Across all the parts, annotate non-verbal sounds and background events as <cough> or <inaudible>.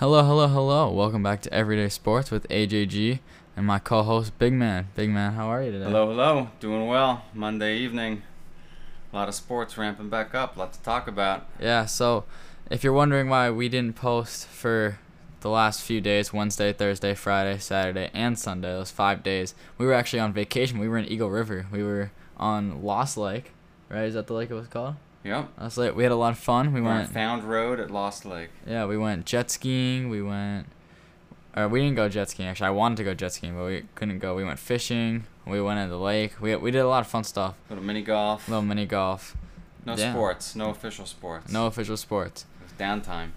Hello, hello, hello. Welcome back to Everyday Sports with AJG and my co host, Big Man. Big Man, how are you today? Hello, hello. Doing well. Monday evening. A lot of sports ramping back up. A lot to talk about. Yeah, so if you're wondering why we didn't post for the last few days Wednesday, Thursday, Friday, Saturday, and Sunday, those five days, we were actually on vacation. We were in Eagle River. We were on Lost Lake, right? Is that the lake it was called? Yep. Lost Lake. We had a lot of fun. We We're went. Found Road at Lost Lake. Yeah, we went jet skiing. We went. Or we didn't go jet skiing. Actually, I wanted to go jet skiing, but we couldn't go. We went fishing. We went in the lake. We we did a lot of fun stuff. Little mini golf. little mini golf. no sports. No official sports. No official sports. It was downtime.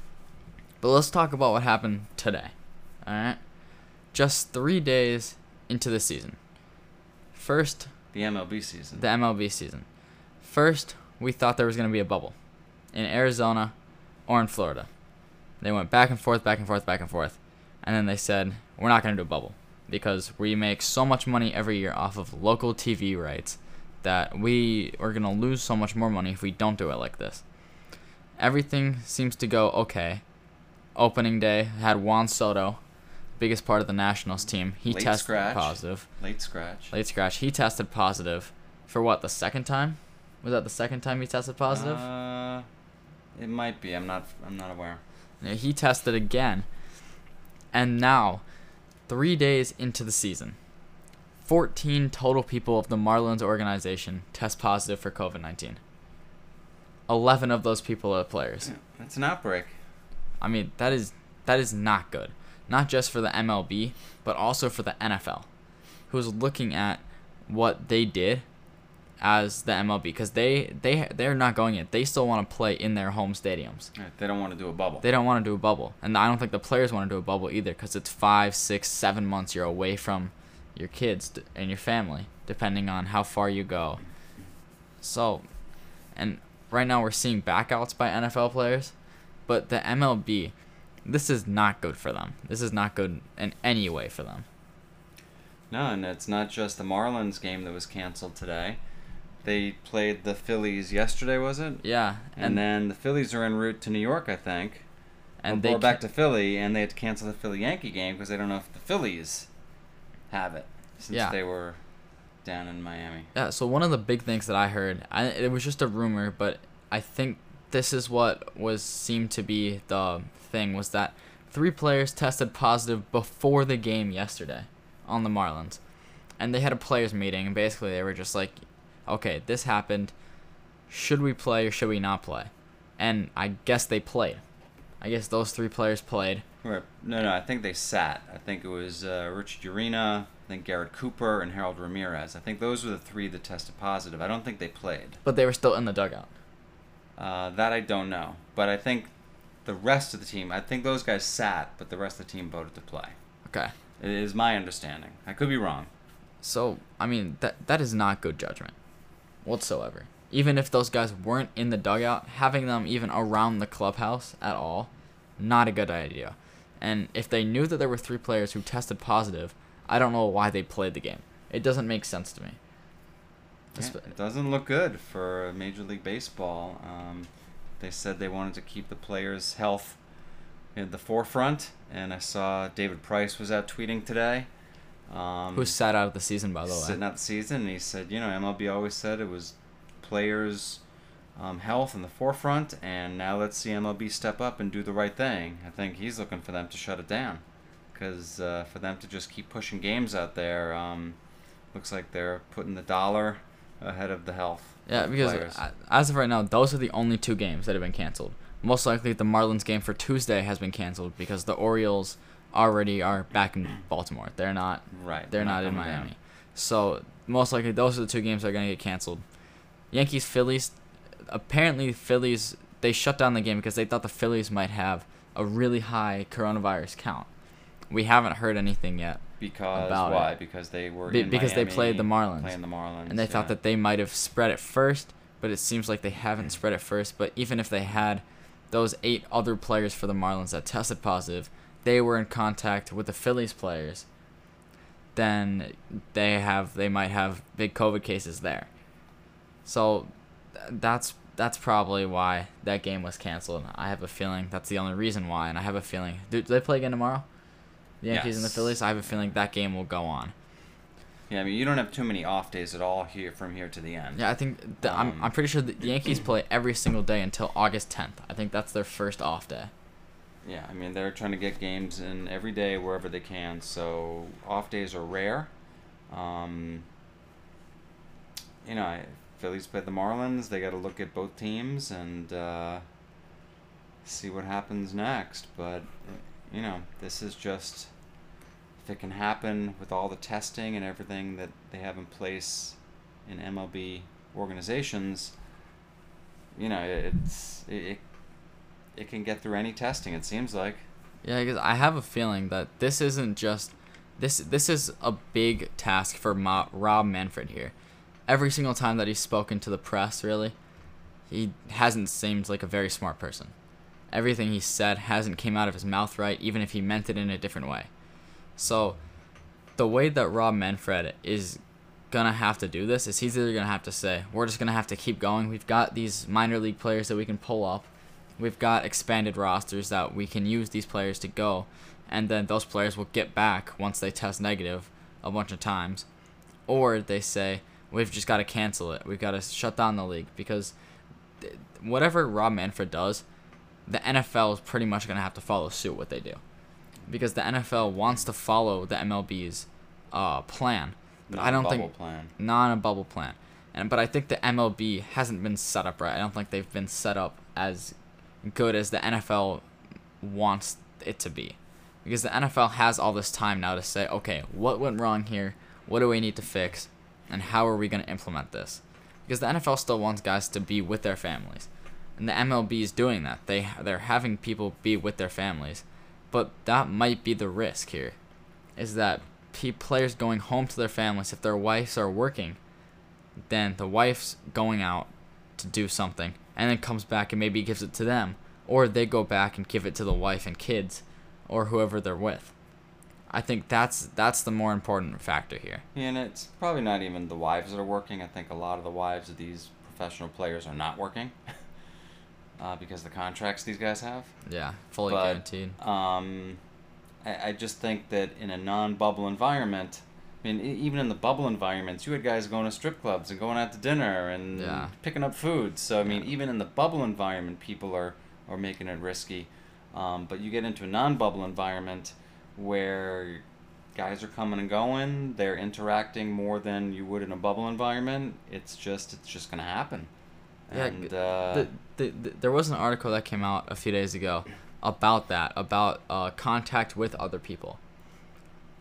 But let's talk about what happened today. All right. Just three days into the season. First, The MLB season. the MLB season. First, we thought there was going to be a bubble in Arizona or in Florida. They went back and forth, back and forth, back and forth. And then they said, we're not going to do a bubble because we make so much money every year off of local TV rights that we are going to lose so much more money if we don't do it like this. Everything seems to go okay. Opening day had Juan Soto, biggest part of the Nationals team. He Late tested scratch. positive Late scratch. late scratch. He tested positive for what the second time? Was that the second time he tested positive? Uh, it might be. I'm not. I'm not aware. Yeah, he tested again, and now, three days into the season, 14 total people of the Marlins organization test positive for COVID 19. 11 of those people are players. That's an outbreak. I mean, that is that is not good. Not just for the MLB, but also for the NFL, who's looking at what they did as the MLB because they they they're not going in. They still want to play in their home stadiums. They don't want to do a bubble. They don't want to do a bubble, and I don't think the players want to do a bubble either because it's five, six, seven months you're away from your kids and your family, depending on how far you go. So, and right now we're seeing backouts by NFL players, but the MLB, this is not good for them. This is not good in any way for them. No, and it's not just the Marlins game that was canceled today. They played the Phillies yesterday, was it? Yeah, And, then the Phillies are en route to New York, I think. and they are back to Philly, and they had to cancel the Philly Yankee game because they don't know if the Phillies have it since Yeah. they were down in Miami. Yeah, so one of the big things that I heard, I, it was just a rumor, but I think this is what was seemed to be the thing was that three players tested positive before the game yesterday on the Marlins. And they had a players meeting and basically they were just like, "Okay, this happened. Should we play or should we not play?" And I guess they played. I guess those three players played. Right. No, no, I think they sat. I think it was uh, Richard Urena, I think Garrett Cooper, and Harold Ramirez. I think those were the three that tested positive. I don't think they played. But they were still in the dugout. Uh, that I don't know. But I think the rest of the team, I think those guys sat, but the rest of the team voted to play. Okay. It is my understanding. I could be wrong. So I mean that that is not good judgment, whatsoever. Even if those guys weren't in the dugout, having them even around the clubhouse at all, not a good idea. And if they knew that there were three players who tested positive, I don't know why they played the game. It doesn't make sense to me. Yeah, it doesn't look good for Major League Baseball. Um, they said they wanted to keep the players' health in the forefront, and I saw David Price was out tweeting today. Um, Who sat out of the season, by the way? sitting out the season, and he said, you know, MLB always said it was players' um, health in the forefront, and now let's see MLB step up and do the right thing. I think he's looking for them to shut it down, because uh, for them to just keep pushing games out there, um, looks like they're putting the dollar ahead of the health. Yeah, because as of right now, those are the only two games that have been canceled. Most likely, the Marlins game for Tuesday has been canceled because the Orioles already are back in Baltimore. They're not right, They're not in coming down. Miami. So most likely those are the two games that are gonna get canceled. Yankees Phillies. Apparently Phillies they shut down the game because they thought the Phillies might have a really high coronavirus count. We haven't heard anything yet, Because about it. why? Because they were Be- because they played the Marlins. Playing the Marlins, and they thought that they might have spread it first. But it seems like they haven't spread it first. But even if they had those eight other players for the Marlins that tested positive, they were in contact with the Phillies players. Then they have they might have big COVID cases there. So that's that's probably why that game was canceled. I have a feeling that's the only reason why, and I have a feeling. Do, do they play again tomorrow? The Yankees and the Phillies. I have a feeling that game will go on. Yeah, I mean, you don't have too many off days at all here from here to the end. Yeah, I think the, I'm. Um, I'm pretty sure the Yankees <clears throat> play every single day until August 10th. I think that's their first off day. Yeah, I mean, they're trying to get games in every day wherever they can, so off days are rare. Um, you know, Phillies play the Marlins. They got to look at both teams and uh, see what happens next. But, you know, this is just. If it can happen with all the testing and everything that they have in place in MLB organizations, you know, it's. It, it, it can get through any testing, it seems like. Yeah, because I have a feeling that this isn't just this. This is a big task for Ma- Rob Manfred here. Every single time that he's spoken to the press, really, he hasn't seemed like a very smart person. Everything he said hasn't came out of his mouth right, even if he meant it in a different way. So, the way that Rob Manfred is gonna have to do this is he's either gonna have to say, "We're just gonna have to keep going. We've got these minor league players that we can pull up. We've got expanded rosters that we can use these players to go, and then those players will get back once they test negative a bunch of times." Or they say, "We've just got to cancel it. We've got to shut down the league because th- whatever Rob Manfred does, the NFL is pretty much gonna have to follow suit what they do." Because the NFL wants to follow the MLB's uh, plan, but I don't think plan. not a bubble plan. And but I think the MLB hasn't been set up right. I don't think they've been set up as good as the NFL wants it to be. Because the NFL has all this time now to say, okay, what went wrong here? What do we need to fix? And how are we going to implement this? Because the NFL still wants guys to be with their families. And the MLB is doing that. They they're having people be with their families. But that might be the risk here. Is that players going home to their families if their wives are working, then the wife's going out to do something and then comes back and maybe gives it to them or they go back and give it to the wife and kids or whoever they're with. I think that's that's the more important factor here. Yeah, and it's probably not even the wives that are working. I think a lot of the wives of these professional players are not working <laughs> uh, because of the contracts these guys have. Yeah, fully But- guaranteed. Um, I, I just think that in a non-bubble environment, I mean, even in the bubble environments, you had guys going to strip clubs and going out to dinner and Yeah. picking up food. So I mean, Yeah. even in the bubble environment, people are are making it risky. Um, but you get into a non-bubble environment where guys are coming and going, they're interacting more than you would in a bubble environment. It's just it's just gonna happen. Yeah, and uh, the, the, the, there was an article that came out a few days ago about that, about uh, contact with other people,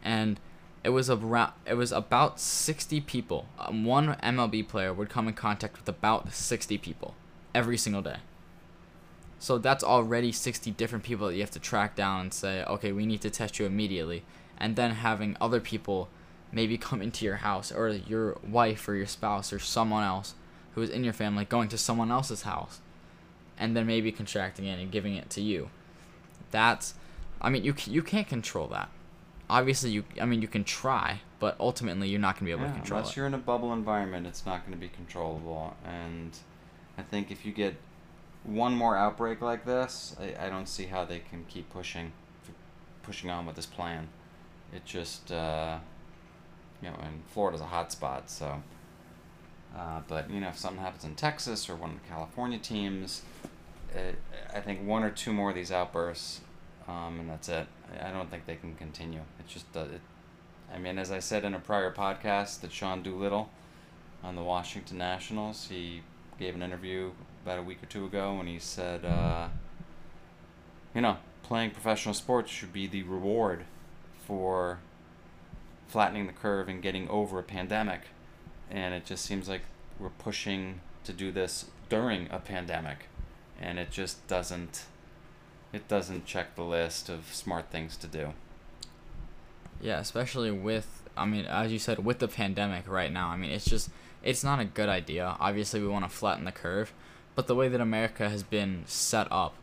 and it was around. It was about sixty people. Um, one MLB player would come in contact with about sixty people every single day. So that's already sixty different people that you have to track down and say, okay, we need to test you immediately, and then having other people maybe come into your house or your wife or your spouse or someone else who is in your family going to someone else's house and then maybe contracting it and giving it to you that's i mean you you can't control that obviously you i mean you can try but ultimately you're not going to be able to Yeah, control unless it you're in a bubble environment, it's not going to be controllable. And I think if you get one more outbreak like this, I, I don't see how they can keep pushing, pushing on with this plan. It just, uh, you know, and Florida's a hot spot, so. Uh, but you know, if something happens in Texas or one of the California teams, it, I think one or two more of these outbursts, um, and that's it. I, don't think they can continue. It's just does. It, I mean, as I said in a prior podcast, that Sean Doolittle on the Washington Nationals, he gave an interview about a week or two ago, and he said, uh, you know, playing professional sports should be the reward for flattening the curve and getting over a pandemic. And it just seems like we're pushing to do this during a pandemic, and it just doesn't. It doesn't check the list of smart things to do. yeah especially with i mean as you said with the pandemic right now i mean it's just it's not a good idea obviously we want to flatten the curve but the way that america has been set up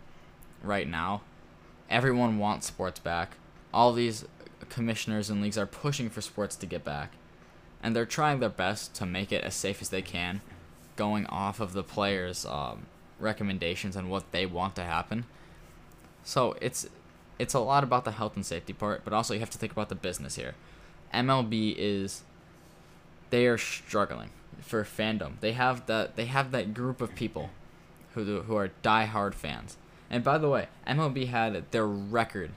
right now everyone wants sports back all these commissioners and leagues are pushing for sports to get back and they're trying their best to make it as safe as they can going off of the players' um, recommendations and what they want to happen. So it's it's a lot about the health and safety part, but also you have to think about the business here. MLB is they are struggling for fandom. They have that they have that group of people who who are diehard fans. And by the way, MLB had their record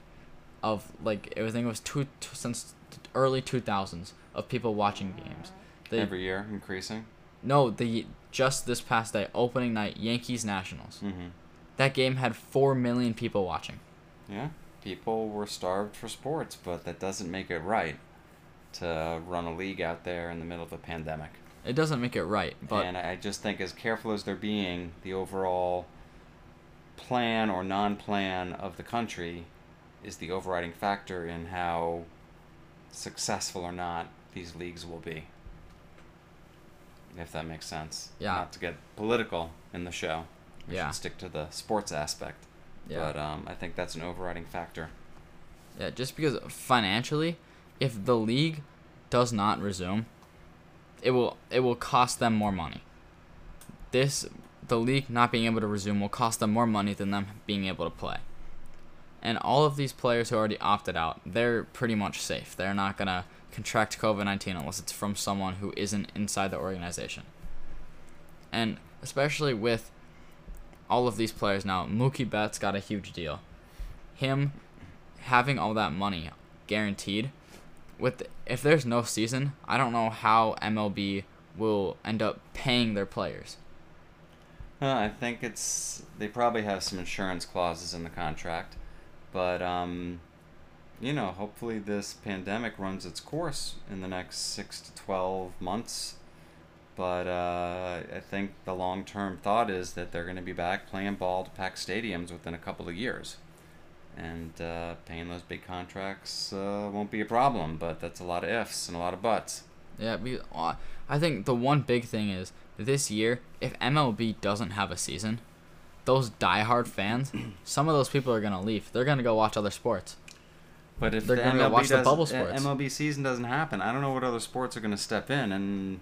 of like I think it was two, two since early 2000s of people watching games. They, Every year increasing. no, the just this past day, opening night, Yankees Nationals. Mm-hmm. That game had four million people watching. Yeah, people were starved for sports, but that doesn't make it right to run a league out there in the middle of a pandemic. It doesn't make it right, but and I just think, as careful as they're being, the overall plan or non-plan of the country is the overriding factor in how successful or not these leagues will be. If that makes sense. Yeah. Not to get political in the show. We Yeah. should stick to the sports aspect. yeah, But um, I think that's an overriding factor. yeah. Just because financially, if the league does not resume, it will it will cost them more money. This the league not being able to resume will cost them more money than them being able to play. And all of these players who already opted out, they're pretty much safe. They're not gonna contract COVID nineteen unless it's from someone who isn't inside the organization. And especially with all of these players now, Mookie Betts got a huge deal. Him having all that money guaranteed, with if there's no season, I don't know how MLB will end up paying their players. Uh, I think it's they probably have some insurance clauses in the contract, but um, you know, hopefully this pandemic runs its course in the next six to twelve months. But uh, I think the long term thought is that they're going to be back playing ball to pack stadiums within a couple of years, and uh, paying those big contracts uh, won't be a problem. But that's a lot of ifs and a lot of buts. Yeah, be, uh, I think the one big thing is this year, if MLB doesn't have a season, those diehard fans, <clears throat> some of those people are gonna leave. They're gonna go watch other sports. But if They're the gonna MLB watch the bubble uh, sports. MLB season doesn't happen, I don't know what other sports are going to step in and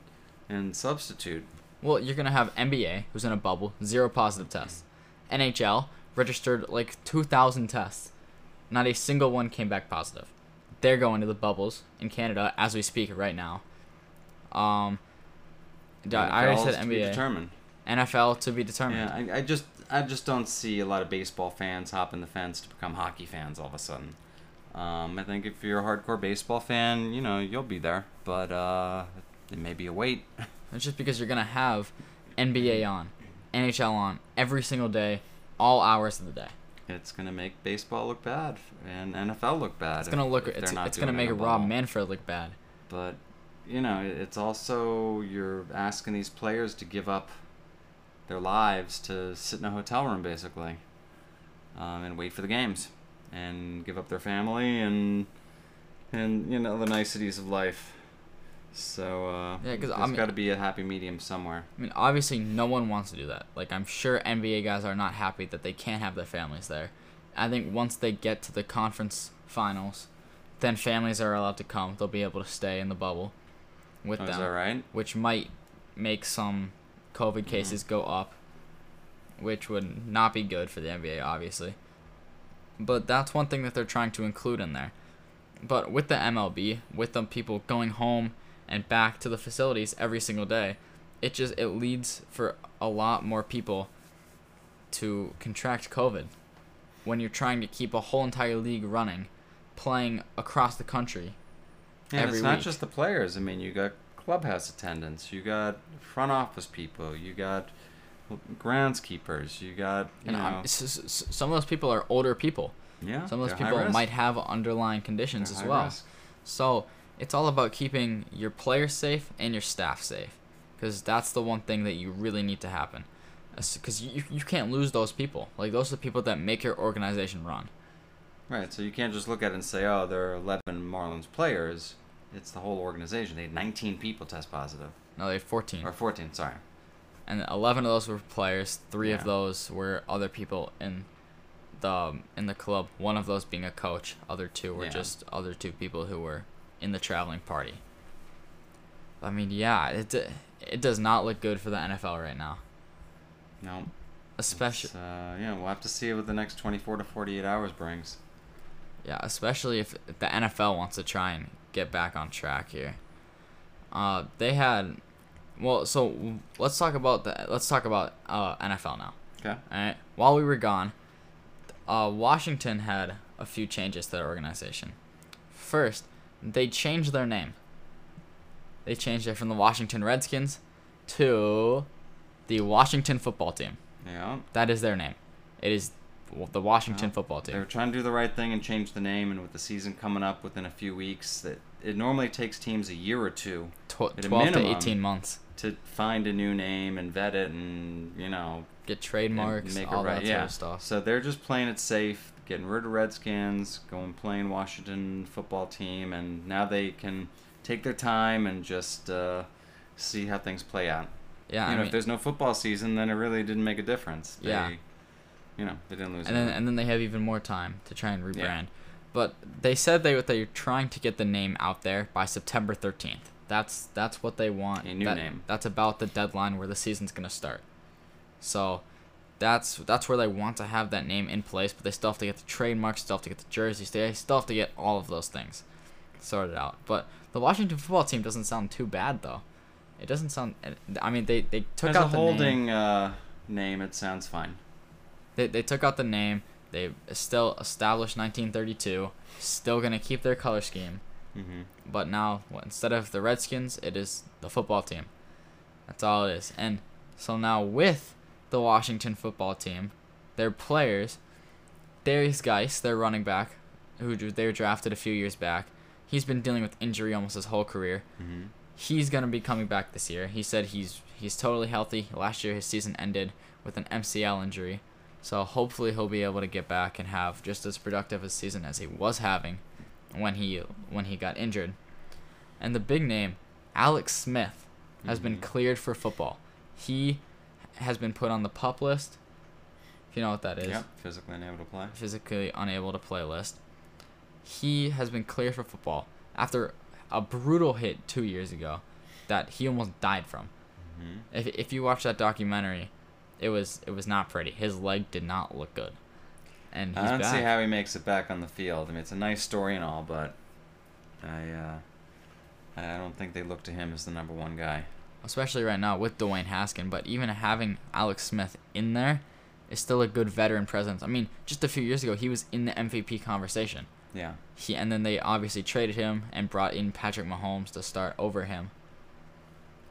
and substitute. Well, you're gonna have NBA, who's in a bubble, zero positive tests. NHL registered like 2,000 tests, not a single one came back positive. They're going to the bubbles in Canada as we speak right now. Um, I I already said is to be NBA, determined. NFL to be determined. Yeah, I, I just I just don't see a lot of baseball fans hopping the fence to become hockey fans all of a sudden. Um, I think if you're a hardcore baseball fan, you know you'll be there, but uh, it may be a wait. <laughs> It's just because you're gonna have NBA on, NHL on every single day, all hours of the day. It's gonna make baseball look bad and NFL look bad. It's gonna if- look. if It's, it's gonna it make a Rob. Manfred look bad. But you know, it's also you're asking these players to give up their lives to sit in a hotel room basically, um, and wait for the games, and give up their family and and you know the niceties of life. So uh, Yeah, 'cause, I mean- got to be a happy medium somewhere. I mean, obviously, no one wants to do that. Like, I'm sure NBA guys are not happy that they can't have their families there. I think once they get to the conference finals, then families are allowed to come. They'll be able to stay in the bubble with Oh, is them, that right? which might make some COVID Mm-hmm. cases go up, which would not be good for the NBA, obviously. But that's one thing that they're trying to include in there. But with the MLB, with the people going home and back to the facilities every single day, it just it leads for a lot more people to contract COVID when you're trying to keep a whole entire league running, playing across the country. And every it's not week. just the players. I mean, you got clubhouse attendants, you got front office people, you got groundskeepers, you got you And know, s- s- s- some of those people are older people. yeah. Some of those people might have underlying conditions They're as well. risk. So it's all about keeping your players safe and your staff safe, because that's the one thing that you really need to happen. Because you you can't lose those people. Like those are the people that make your organization run. Right, so you can't just look at it and say, "Oh, there are 11 Marlins players." It's the whole organization. They had 19 people test positive, No, they have 14, or 14. Sorry. and 11 of those were players. Three Yeah. of those were other people in the um, in the club. One of those being a coach. Other two were Yeah. just other two people who were in the traveling party. I mean, yeah, it it does not look good for the NFL right now. No. Especially uh, yeah, we'll have to see what the next 24 to 48 hours brings. yeah, especially if the NFL wants to try and get back on track here. Uh, they had, well, so let's talk about the let's talk about uh NFL now. Okay. All right. While we were gone, uh, Washington had a few changes to their organization. First, they changed their name. They changed it from the Washington Redskins to the Washington Football Team. Yeah. That is their name. It is the Washington Well, Football Team. They were Team. trying to do the right thing and change the name, and with the season coming up within a few weeks, that it normally takes teams a year or two Tw- 12 to 18 months. to find a new name and vet it, and you know, Get and trademarks, make all it right. that yeah. sort of stuff. So they're just playing it safe, getting rid of Redskins, going playing Washington football team, and now they can take their time and just uh, see how things play out. Yeah, you I know, mean, if there's no football season, then it really didn't make a difference. They, Yeah. You know, they didn't lose. and then and then they have even more time to try and rebrand. Yeah. But they said they they're trying to get the name out there by September 13th. That's that's what they want. A new That- name. That's about the deadline where the season's gonna start. So, that's that's where they want to have that name in place. But they still have to get the trademarks, still have to get the jerseys, they still have to get all of those things sorted out. But the Washington football team doesn't sound too bad though. It doesn't sound. I mean, they they took As out a the name. holding uh, name, it sounds fine. They, they took out the name. They still established 1932. Still gonna keep their color scheme, Mm-hmm. but now instead of the Redskins, it is the football team. That's all it is. And so now with the Washington football team, their players, Derrius Guice, their running back, who they were drafted a few years back, he's been dealing with injury almost his whole career. hmm He's gonna be coming back this year. He said he's he's totally healthy. Last year his season ended with an MCL injury, so hopefully he'll be able to get back and have just as productive a season as he was having when he when he got injured. And the big name, Alex Smith, has been Mhm. cleared for football. He has been put on the pup list. If you know what that is Yep, physically unable to play. physically unable to play list. He has been cleared for football after a brutal hit two years ago that he almost died from. hmm If, if you watch that documentary, it was it was not pretty. His leg did not look good, and he's I don't back. see how he makes it back on the field. I mean, it's a nice story and all, but I uh, I don't think they look to him as the number one guy. Especially right now with Dwayne Haskin. But even having Alex Smith in there is still a good veteran presence. I mean, just a few years ago, he was in the MVP conversation. Yeah. He and then they obviously traded him and brought in Patrick Mahomes to start over him.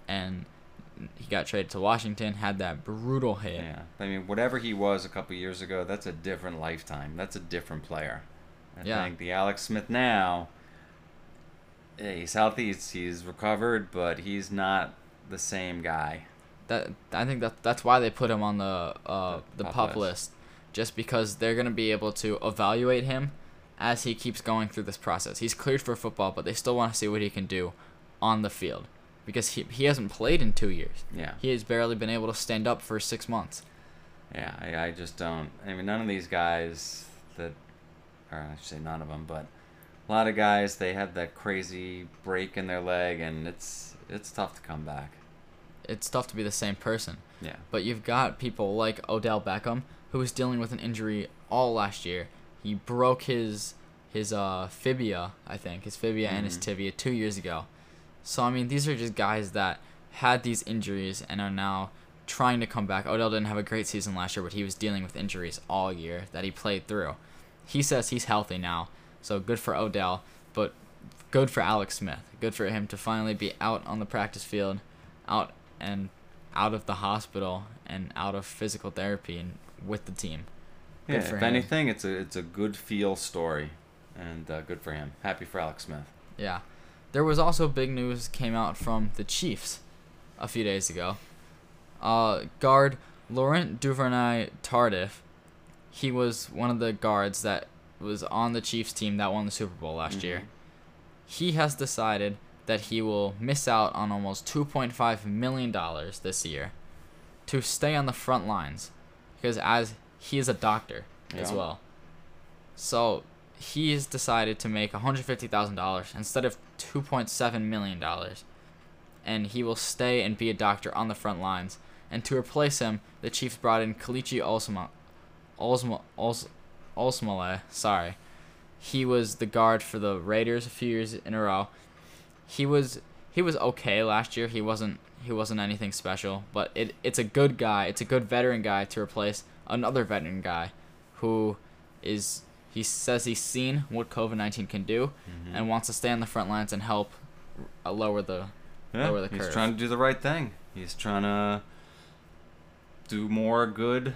And he got traded to Washington, had that brutal hit. Yeah. I mean, whatever he was a couple years ago, that's a different lifetime. That's a different player. I Yeah. think the Alex Smith now, yeah, he's healthy, he's, he's recovered, but he's not the same guy. That I think that that's why they put him on the uh, The the, pup list. list, just because they're gonna be able to evaluate him as he keeps going through this process. He's cleared for football, but they still want to see what he can do on the field because he he hasn't played in two years. Yeah. He has barely been able to stand up for six months. Yeah, I, I just don't. I mean, none of these guys that, or I should say none of them, but a lot of guys they have that crazy break in their leg, and it's it's tough to come back. It's tough to be the same person. Yeah. But you've got people like Odell Beckham who was dealing with an injury all last year. He broke his his uh fibia, I think, his fibia and his Mhm. tibia 2 years ago. So I mean, these are just guys that had these injuries and are now trying to come back. Odell didn't have a great season last year, but he was dealing with injuries all year that he played through. He says he's healthy now. So good for Odell, but good for Alex Smith. Good for him to finally be out on the practice field, out and out of the hospital and out of physical therapy and with the team. Good Yeah. for If him. anything, it's a it's a good feel story, and uh, good for him. Happy for Alex Smith. Yeah. There was also big news came out from the Chiefs a few days ago. Uh, guard Laurent Duvernay Tardif, he was one of the guards that was on the Chiefs team that won the Super Bowl last year. Mhm. He has decided that he will miss out on almost $2.5 million this year to stay on the front lines because as he is a doctor as well. So he has decided to make $150,000 instead of $2.7 million and he will stay and be a doctor on the front lines. And to replace him, the Chiefs brought in Kelechi Olsma, Ols, Olsmale. Sorry, he was the guard for the Raiders a few years in a row. He was he was okay last year. He wasn't he wasn't anything special, but it it's a good guy. It's a good veteran guy to replace another veteran guy, who is he says he's seen what COVID nineteen can do, Mhm. and wants to stay on the front lines and help uh, lower the Yeah, lower the he's trying to do the right thing. He's trying to do more good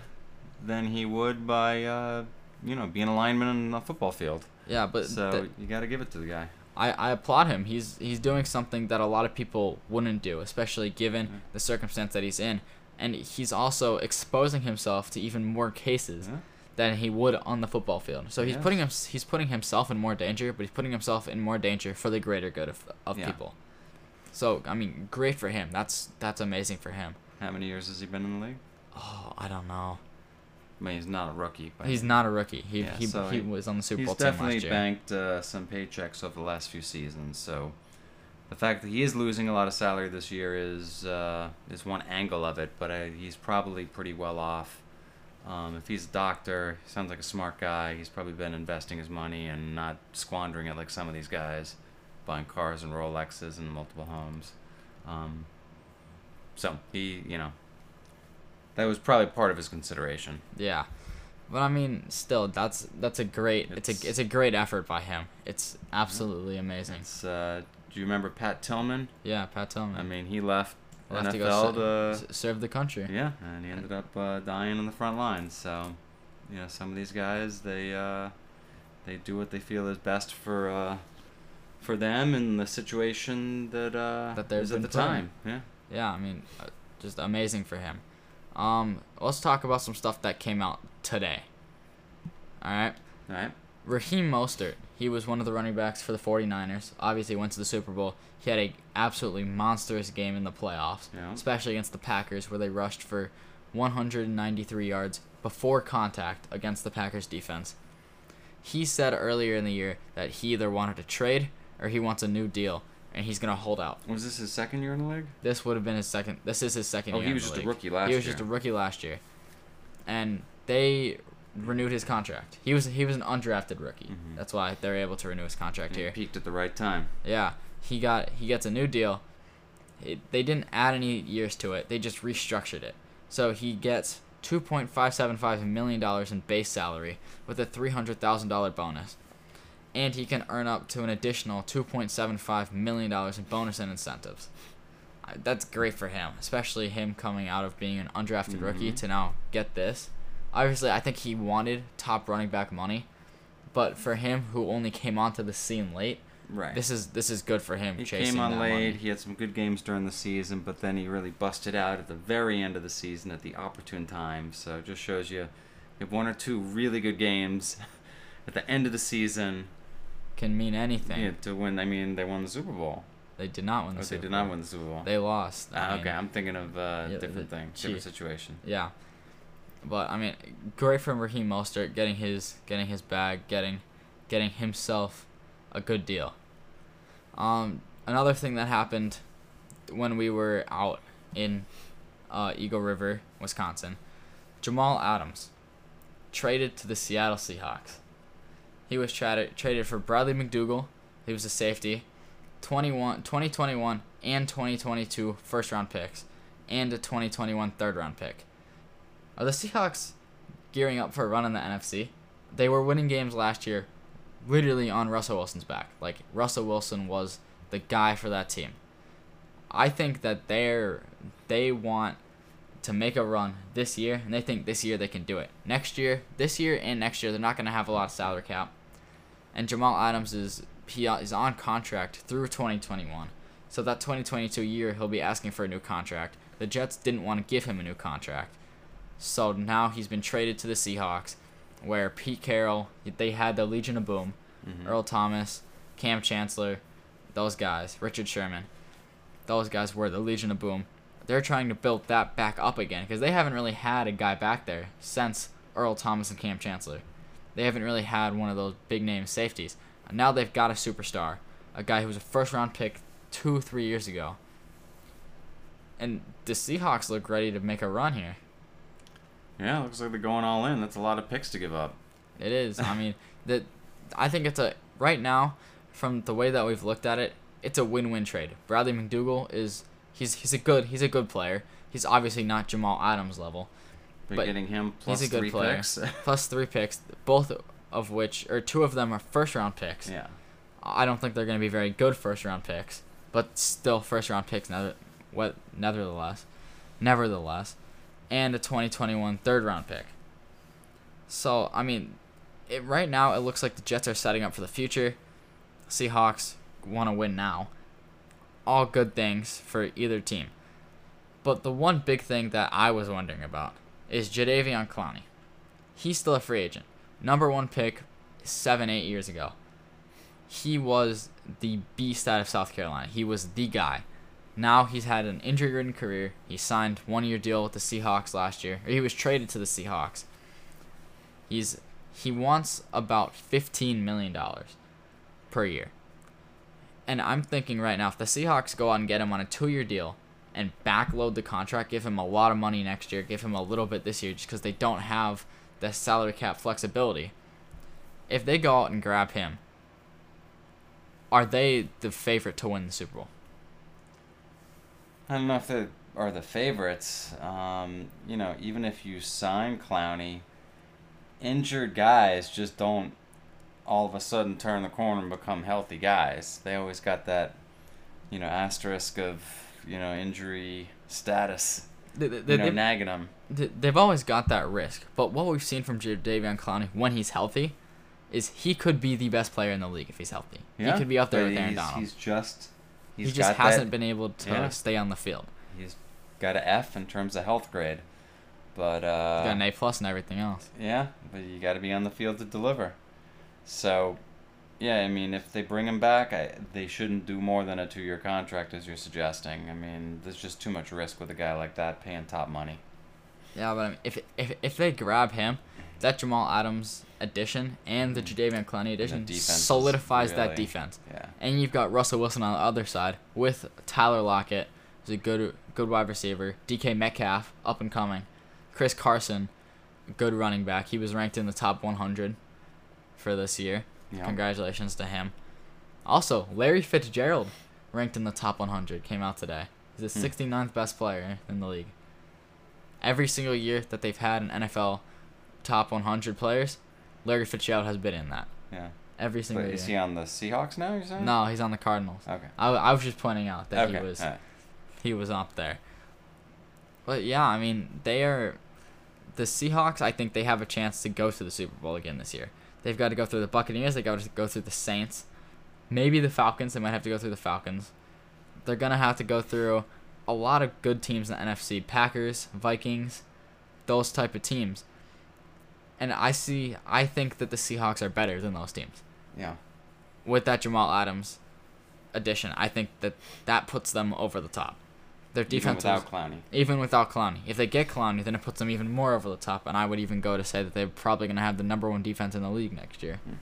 than he would by, uh, you know, being a lineman on the football field. yeah. But so th- you got to give it to the guy. I, I applaud him. He's he's doing something that a lot of people wouldn't do, especially given Yeah. the circumstance that he's in. And he's also exposing himself to even more cases Yeah. than he would on the football field. So he's Yes. putting him he's putting himself in more danger, but he's putting himself in more danger for the greater good of, of Yeah. people. So I mean, great for him. That's that's amazing for him. How many years has he been in the league? Oh, I don't know. I mean, he's not a rookie, but He's not a rookie. He Yeah, he, so he he- was on the Super Bowl team last year. He's definitely banked uh, some paychecks over the last few seasons. So the fact that he is losing a lot of salary this year is uh, is one angle of it, but uh, he's probably pretty well off. Um, if he's a doctor, he sounds like a smart guy. He's probably been investing his money and not squandering it like some of these guys, buying cars and Rolexes and multiple homes. Um, so he, you know, that was probably part of his consideration. Yeah, but I mean, still, that's that's a great. It's, It's- a it's a great effort by him. It's absolutely amazing. It's, uh, do you remember Pat Tillman? Yeah, Pat Tillman. I mean, he left Left to go NFL ser- to, serve the country. yeah, and he ended up uh, dying on the front lines. So, you know, some of these guys they uh, they do what they feel is best for uh, for them in the situation that uh, That they've at the in. time. Yeah. Yeah, I mean, uh, just amazing for him. Um, let's talk about some stuff that came out today. All right. All right. Raheem Mostert, he was one of the running backs for the 49ers. Obviously went to the Super Bowl. He had a absolutely monstrous game in the playoffs, Yeah. especially against the Packers where they rushed for 193 yards before contact against the Packers defense. He said earlier in the year that he either wanted to trade or he wants a new deal and he's going to hold out. Was this his second year in the league? This would have been his second this is his second Oh, year. Oh, he was just a rookie last year. He was year. just a rookie last year. And they renewed his contract. He was he was an undrafted rookie. Mhm. That's why they're able to renew his contract He here. peaked at the right time. Yeah, he got he gets a new deal. It, they didn't add any years to it. They just restructured it. So he gets two point five seven five million dollars in base salary with a three hundred thousand dollar bonus, and he can earn up to an additional two point seven five million dollars in bonus and incentives. That's great for him, especially him coming out of being an undrafted rookie Mhm. to now get this. Obviously, I think he wanted top running back money, but for him who only came onto the scene late, Right. this is this is good for him. He chasing came on late. money. He had some good games during the season, but then he really busted out at the very end of the season at the opportune time. So it just shows you, you have one or two really good games <laughs> at the end of the season Can mean anything. yeah, to win. I mean, they won the Super Bowl. They did not win the they Super did Bowl. not win the Super Bowl. They lost. I Ah, mean, okay, I'm thinking of uh, yeah, different thing, Chiefs. different situation. Yeah, but I mean, great for Raheem Mostert getting his getting his bag, getting getting himself a good deal. Um, another thing that happened when we were out in uh, Eagle River, Wisconsin, Jamal Adams traded to the Seattle Seahawks. He was traded traded for Bradley McDougald. He was a safety. 21, 2021 and 2022 first round picks and a 2021 third round pick. Are the Seahawks gearing up for a run in the NFC? They were winning games last year literally on Russell Wilson's back. Like Russell Wilson was the guy for that team. I think that they're they want to make a run this year and they think this year they can do it. Next year, this year and next year they're not going to have a lot of salary cap. And Jamal Adams is he is on contract through 2021. So that 2022 year he'll be asking for a new contract. The Jets didn't want to give him a new contract. So now he's been traded to the Seahawks where Pete Carroll, they had the Legion of Boom, Mhm. Earl Thomas, Kam Chancellor, those guys, Richard Sherman. Those guys were the Legion of Boom. They're trying to build that back up again because they haven't really had a guy back there since Earl Thomas and Kam Chancellor. They haven't really had one of those big name safeties. And now they've got a superstar, a guy who was a first round pick two, three years ago. and the Seahawks look ready to make a run here. Yeah, looks like they're going all in. That's a lot of picks to give up. It is. I <laughs> mean, that I think it's a right now from the way that we've looked at it, it's a win-win trade. Bradley McDougald is he's he's a good he's a good player. He's obviously not Jamal Adams level. But, But getting him plus he's a good three player. picks. <laughs> Plus three picks, both of which or two of them are first-round picks. yeah. I don't think they're going to be very good first-round picks, but still first-round picks. Never, what nevertheless, nevertheless, and a 2021 third-round pick. So I mean, it right now it looks like the Jets are setting up for the future. Seahawks want to win now. All good things for either team. But the one big thing that I was wondering about is Jadeveon Clowney. He's still a free agent. Number one pick seven, eight years ago. He was the beast out of South Carolina. He was the guy. Now he's had an injury ridden career. He signed one year deal with the Seahawks last year. Or he was traded to the Seahawks. He's he wants about fifteen million dollars per year. And I'm thinking right now, if the Seahawks go out and get him on a two year deal and backload the contract, give him a lot of money next year, give him a little bit this year just because they don't have the salary cap flexibility. If they go out and grab him, are they the favorite to win the Super Bowl? I don't know if they are the favorites. Um, you know, even if you sign Clowney, injured guys just don't all of a sudden turn the corner and become healthy guys. They always got that, you know, asterisk of, you know, injury status, They, they, you know, they've, nagging them. they- they've always got that risk. But what we've seen from Jadeveon Clowney when he's healthy is he could be the best player in the league if he's healthy. Yeah, he could be up there with Aaron Donald. He's just, he's he just hasn't that, been able to yeah. stay on the field. He's got an F in terms of health grade, but He's uh, got an A plus and everything else. Yeah, but you got to be on the field to deliver. So, yeah, I mean, if they bring him back, I, they shouldn't do more than a two-year contract, as you're suggesting. I mean, there's just too much risk with a guy like that paying top money. Yeah, but I mean, if if if they grab him, that Jamal Adams addition and the mm-hmm. Jadeveon Clowney addition solidifies that defense. Yeah. And you've got Russell Wilson on the other side with Tyler Lockett, who's a good good wide receiver. DK Metcalf, up and coming. Chris Carson, good running back. He was ranked in the top 100 for this year. Yeah. Congratulations to him. Also, Larry Fitzgerald, ranked in the top 100, came out today. He's the Hmm. 69th best player in the league. Every single year that they've had an NFL top 100 players, Larry Fitzgerald has been in that. Yeah. Every single But is he year. on the Seahawks now, you're saying? No, he's on the Cardinals. Okay. I, I was just pointing out that okay. he was alright. he was up there. But yeah, I mean, they are the Seahawks. I think they have a chance to go to the Super Bowl again this year. They've got to go through the Buccaneers. They got to go through the Saints. Maybe the Falcons. They might have to go through the Falcons. They're gonna have to go through a lot of good teams in the NFC: Packers, Vikings, those type of teams. And I see. I think that the Seahawks are better than those teams Yeah. with that Jamal Adams addition. I think that that puts them over the top. Their Even defense is- without Clowney. even without Clowney. If they get Clowney, then it puts them even more over the top, and I would even go to say that they're probably going to have the number one defense in the league next year. Hmm.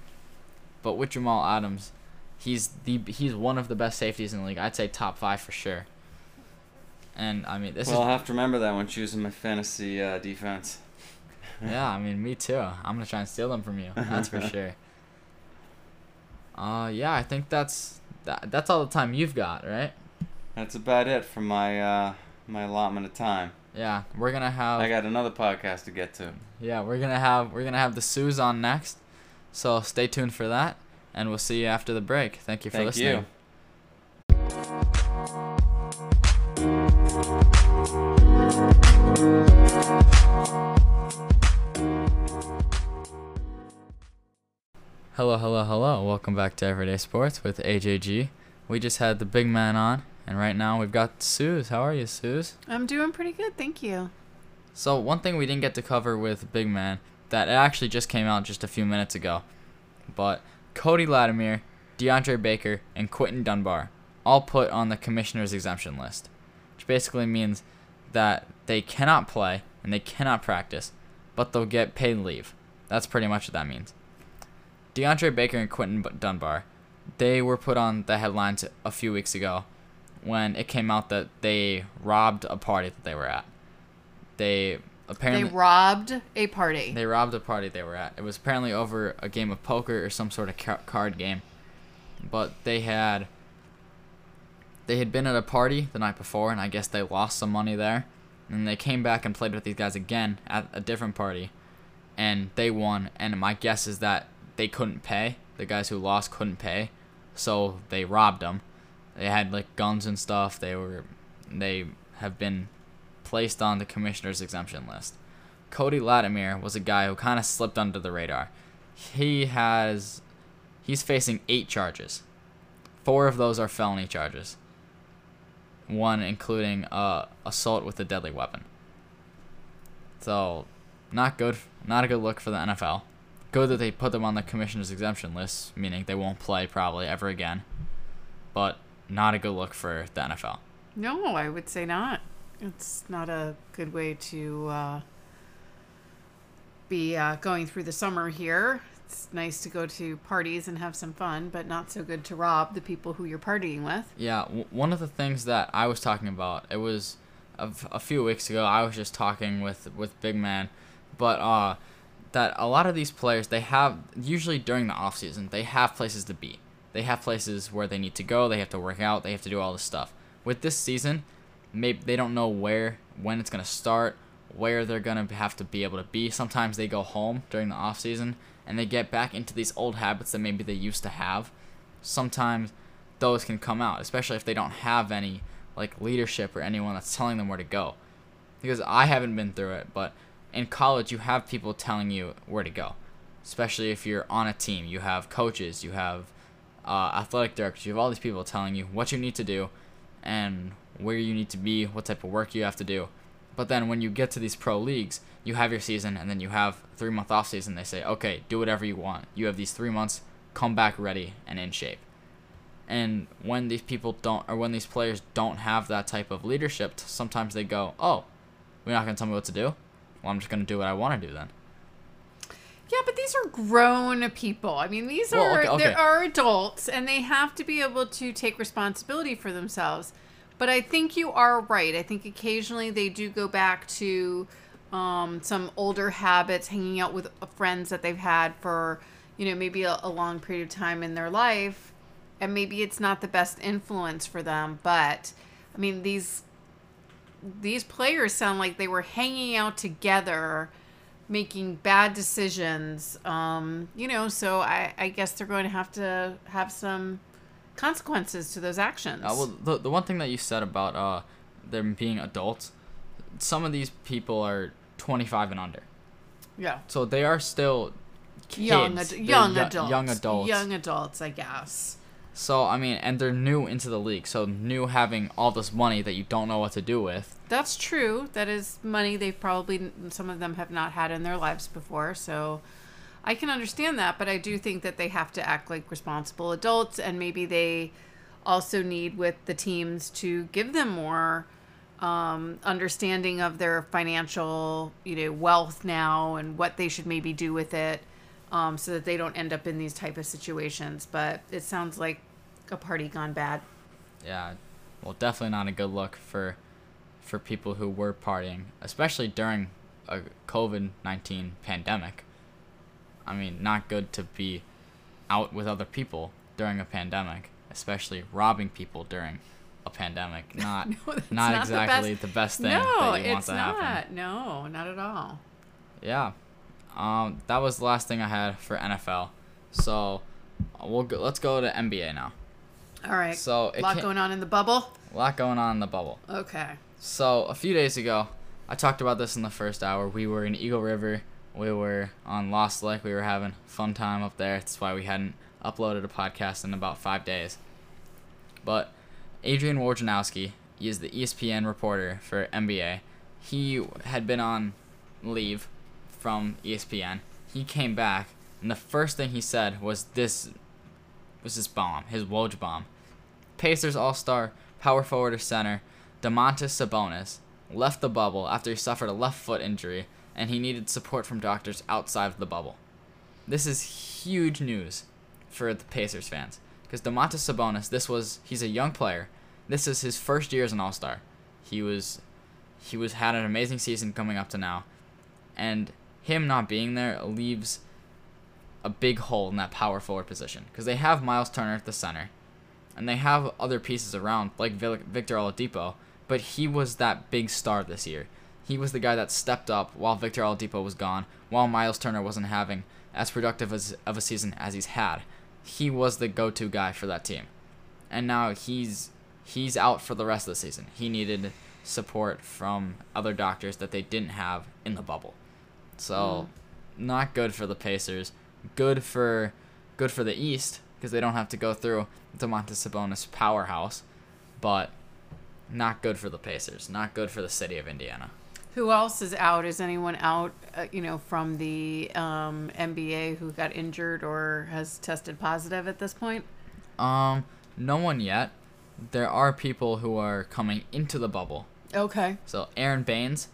But with Jamal Adams, he's the he's one of the best safeties in the league. I'd say top five for sure. And I mean, this well, I'll have to remember that when choosing my fantasy uh, defense. yeah. I mean, me too. I'm gonna try and steal them from you. That's for <laughs> sure. Uh, yeah. I think that's that, that's all the time you've got, right? That's about it for my uh, my allotment of time. Yeah, we're gonna have. I got another podcast to get to. Yeah, we're gonna have we're gonna have the Suze on next, so stay tuned for that, and we'll see you after the break. Thank you for Thank listening. you. Hello, hello, hello. Welcome back to Everyday Sports with AJG. We just had the big man on, and right now we've got Suze. How are you, Suze? I'm doing pretty good, thank you. So one thing we didn't get to cover with Big Man that actually just came out just a few minutes ago, but Cody Latimer, DeAndre Baker, and Quinton Dunbar all put on the commissioner's exemption list, which basically means that they cannot play and they cannot practice, but they'll get paid leave. That's pretty much what that means. DeAndre Baker and Quinton Dunbar, they were put on the headlines a few weeks ago when it came out that they robbed a party that they were at. They apparently They robbed a party. they robbed a party they were at. It was apparently over a game of poker or some sort of ca- card game. But they had they had been at a party the night before and I guess they lost some money there. And they came back and played with these guys again at a different party and they won and my guess is that they couldn't pay. The guys who lost couldn't pay. So they robbed them. They had like guns and stuff. They were they have been placed on the commissioner's exemption list. Cody Latimer was a guy who kind of slipped under the radar. He has he's facing 8 charges. 4 of those are felony charges. One including uh, assault with a deadly weapon. So, not good not a good look for the NFL. Good that they put them on the commissioner's exemption list, meaning they won't play probably ever again. But not a good look for the NFL. No, I would say not. It's not a good way to uh, be uh, going through the summer here. It's nice to go to parties and have some fun, but not so good to rob the people who you're partying with. Yeah, w- one of the things that I was talking about, it was a, f- a few weeks ago. I was just talking with with Big Man, but uh, that a lot of these players they have usually during the off season they have places to be. They have places where they need to go. They have to work out. They have to do all this stuff. With this season, maybe they don't know where when it's gonna start, where they're gonna have to be able to be. Sometimes they go home during the off season and they get back into these old habits that maybe they used to have. Sometimes those can come out, especially if they don't have any like leadership or anyone that's telling them where to go. Because I haven't been through it, but in college you have people telling you where to go. Especially if you're on a team, you have coaches, you have uh, athletic directors, you have all these people telling you what you need to do and where you need to be, what type of work you have to do. But then when you get to these pro leagues, you have your season and then you have three month off season. They say, okay, do whatever you want. You have these three months, come back ready and in shape. And when these people don't, or when these players don't have that type of leadership, sometimes they go, oh, you're not gonna tell me what to do. Well, I'm just gonna do what I want to do then. Yeah, but these are grown people. I mean, these Well, are okay, okay. there are adults, and they have to be able to take responsibility for themselves. But I think you are right. I think occasionally they do go back to um, some older habits, hanging out with friends that they've had for you know maybe a, a long period of time in their life, and maybe it's not the best influence for them. But I mean, these these players sound like they were hanging out together making bad decisions um you know so i i guess they're going to have to have some consequences to those actions Uh, well, the, the one thing that you said about uh, them being adults, some of these people are 25 and under. yeah So they are still kids. young ad- They're young adults Young adults. young adults i guess So I mean, and they're new into the league, so new having all this money that you don't know what to do with. that's true that is money they've probably some of them have not had in their lives before so i can understand that but i do think that they have to act like responsible adults and maybe they also need with the teams to give them more um, understanding of their financial you know wealth now and what they should maybe do with it um, so that they don't end up in these type of situations but it sounds like a party gone bad Yeah, well, definitely not a good look for for people who were partying, especially during a COVID nineteen pandemic. I mean, not good to be out with other people during a pandemic, especially robbing people during a pandemic. <laughs> Not No, not, not the exactly best- the best, thing no that you want it's to not happen. no not at all Yeah. Um, that was the last thing I had for NFL. So, we'll go, let's go to NBA now. all right So, a lot going on in the bubble A lot going on in the bubble. okay So a few days ago, I talked about this in the first hour. We were in Eagle River. We were on Lost Lake. We were having fun time up there. That's why we hadn't uploaded a podcast in about five days. But Adrian Wojnarowski, he is the ESPN reporter for NBA. He had been on leave from ESPN. He came back, and the first thing he said was this was this bomb, his Woj bomb. Pacers All Star, power forward or center, Domantas Sabonis left the bubble after he suffered a left foot injury and he needed support from doctors outside of the bubble. This is huge news for the Pacers fans because Domantas Sabonis, this was he's a young player. this is his first year as an All Star. He was he was had an amazing season coming up to now, and him not being there leaves a big hole in that power forward position because they have Miles Turner at the center, and they have other pieces around like Victor Oladipo, but he was that big star this year. He was the guy that stepped up while Victor Oladipo was gone, while Miles Turner wasn't having as productive as, of a season as he's had. He was the go-to guy for that team, and now he's he's out for the rest of the season. He needed support from other doctors that they didn't have in the bubble. So, not good for the Pacers. Good for good for the East because they don't have to go through Domantas Sabonis powerhouse, but not good for the Pacers. Not good for the city of Indiana. Who else is out? Is anyone out, uh, you know, from the um, NBA who got injured or has tested positive at this point? Um, no one yet. There are people who are coming into the bubble. Okay. So Aron Baynes,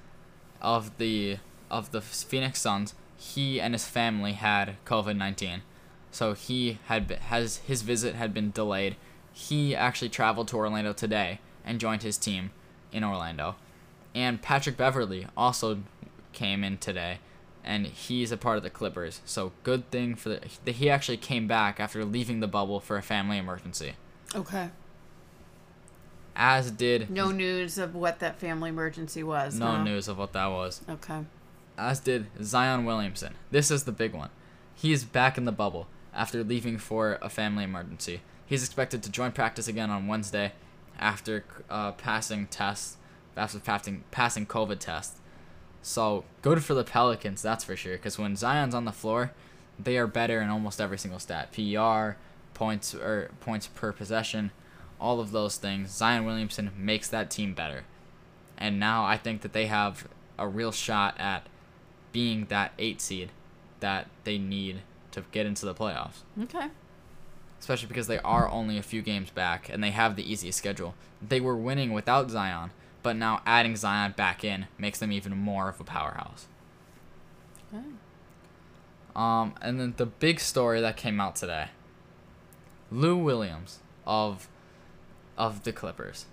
of the of the Phoenix Suns, he and his family had COVID nineteen, so he had be- has his visit had been delayed. He actually traveled to Orlando today and joined his team in Orlando, and Patrick Beverley also came in today, and he's a part of the Clippers. So good thing for the that he actually came back after leaving the bubble for a family emergency. Okay. As did No news of what that family emergency was. no huh? news of what that was. Okay. As did Zion Williamson. This is the big one. He is back in the bubble after leaving for a family emergency. He's expected to join practice again on Wednesday after uh, passing tests, after passing passing COVID tests. So good for the Pelicans, that's for sure. Because when Zion's on the floor, they are better in almost every single stat: PER, points or points per possession, all of those things. Zion Williamson makes that team better, and now I think that they have a real shot at being that eight seed that they need to get into the playoffs. Okay. Especially because they are only a few games back and they have the easiest schedule. They were winning without Zion, but now adding Zion back in makes them even more of a powerhouse. Okay. Um, and then the big story that came out today. Lou Williams of of the Clippers.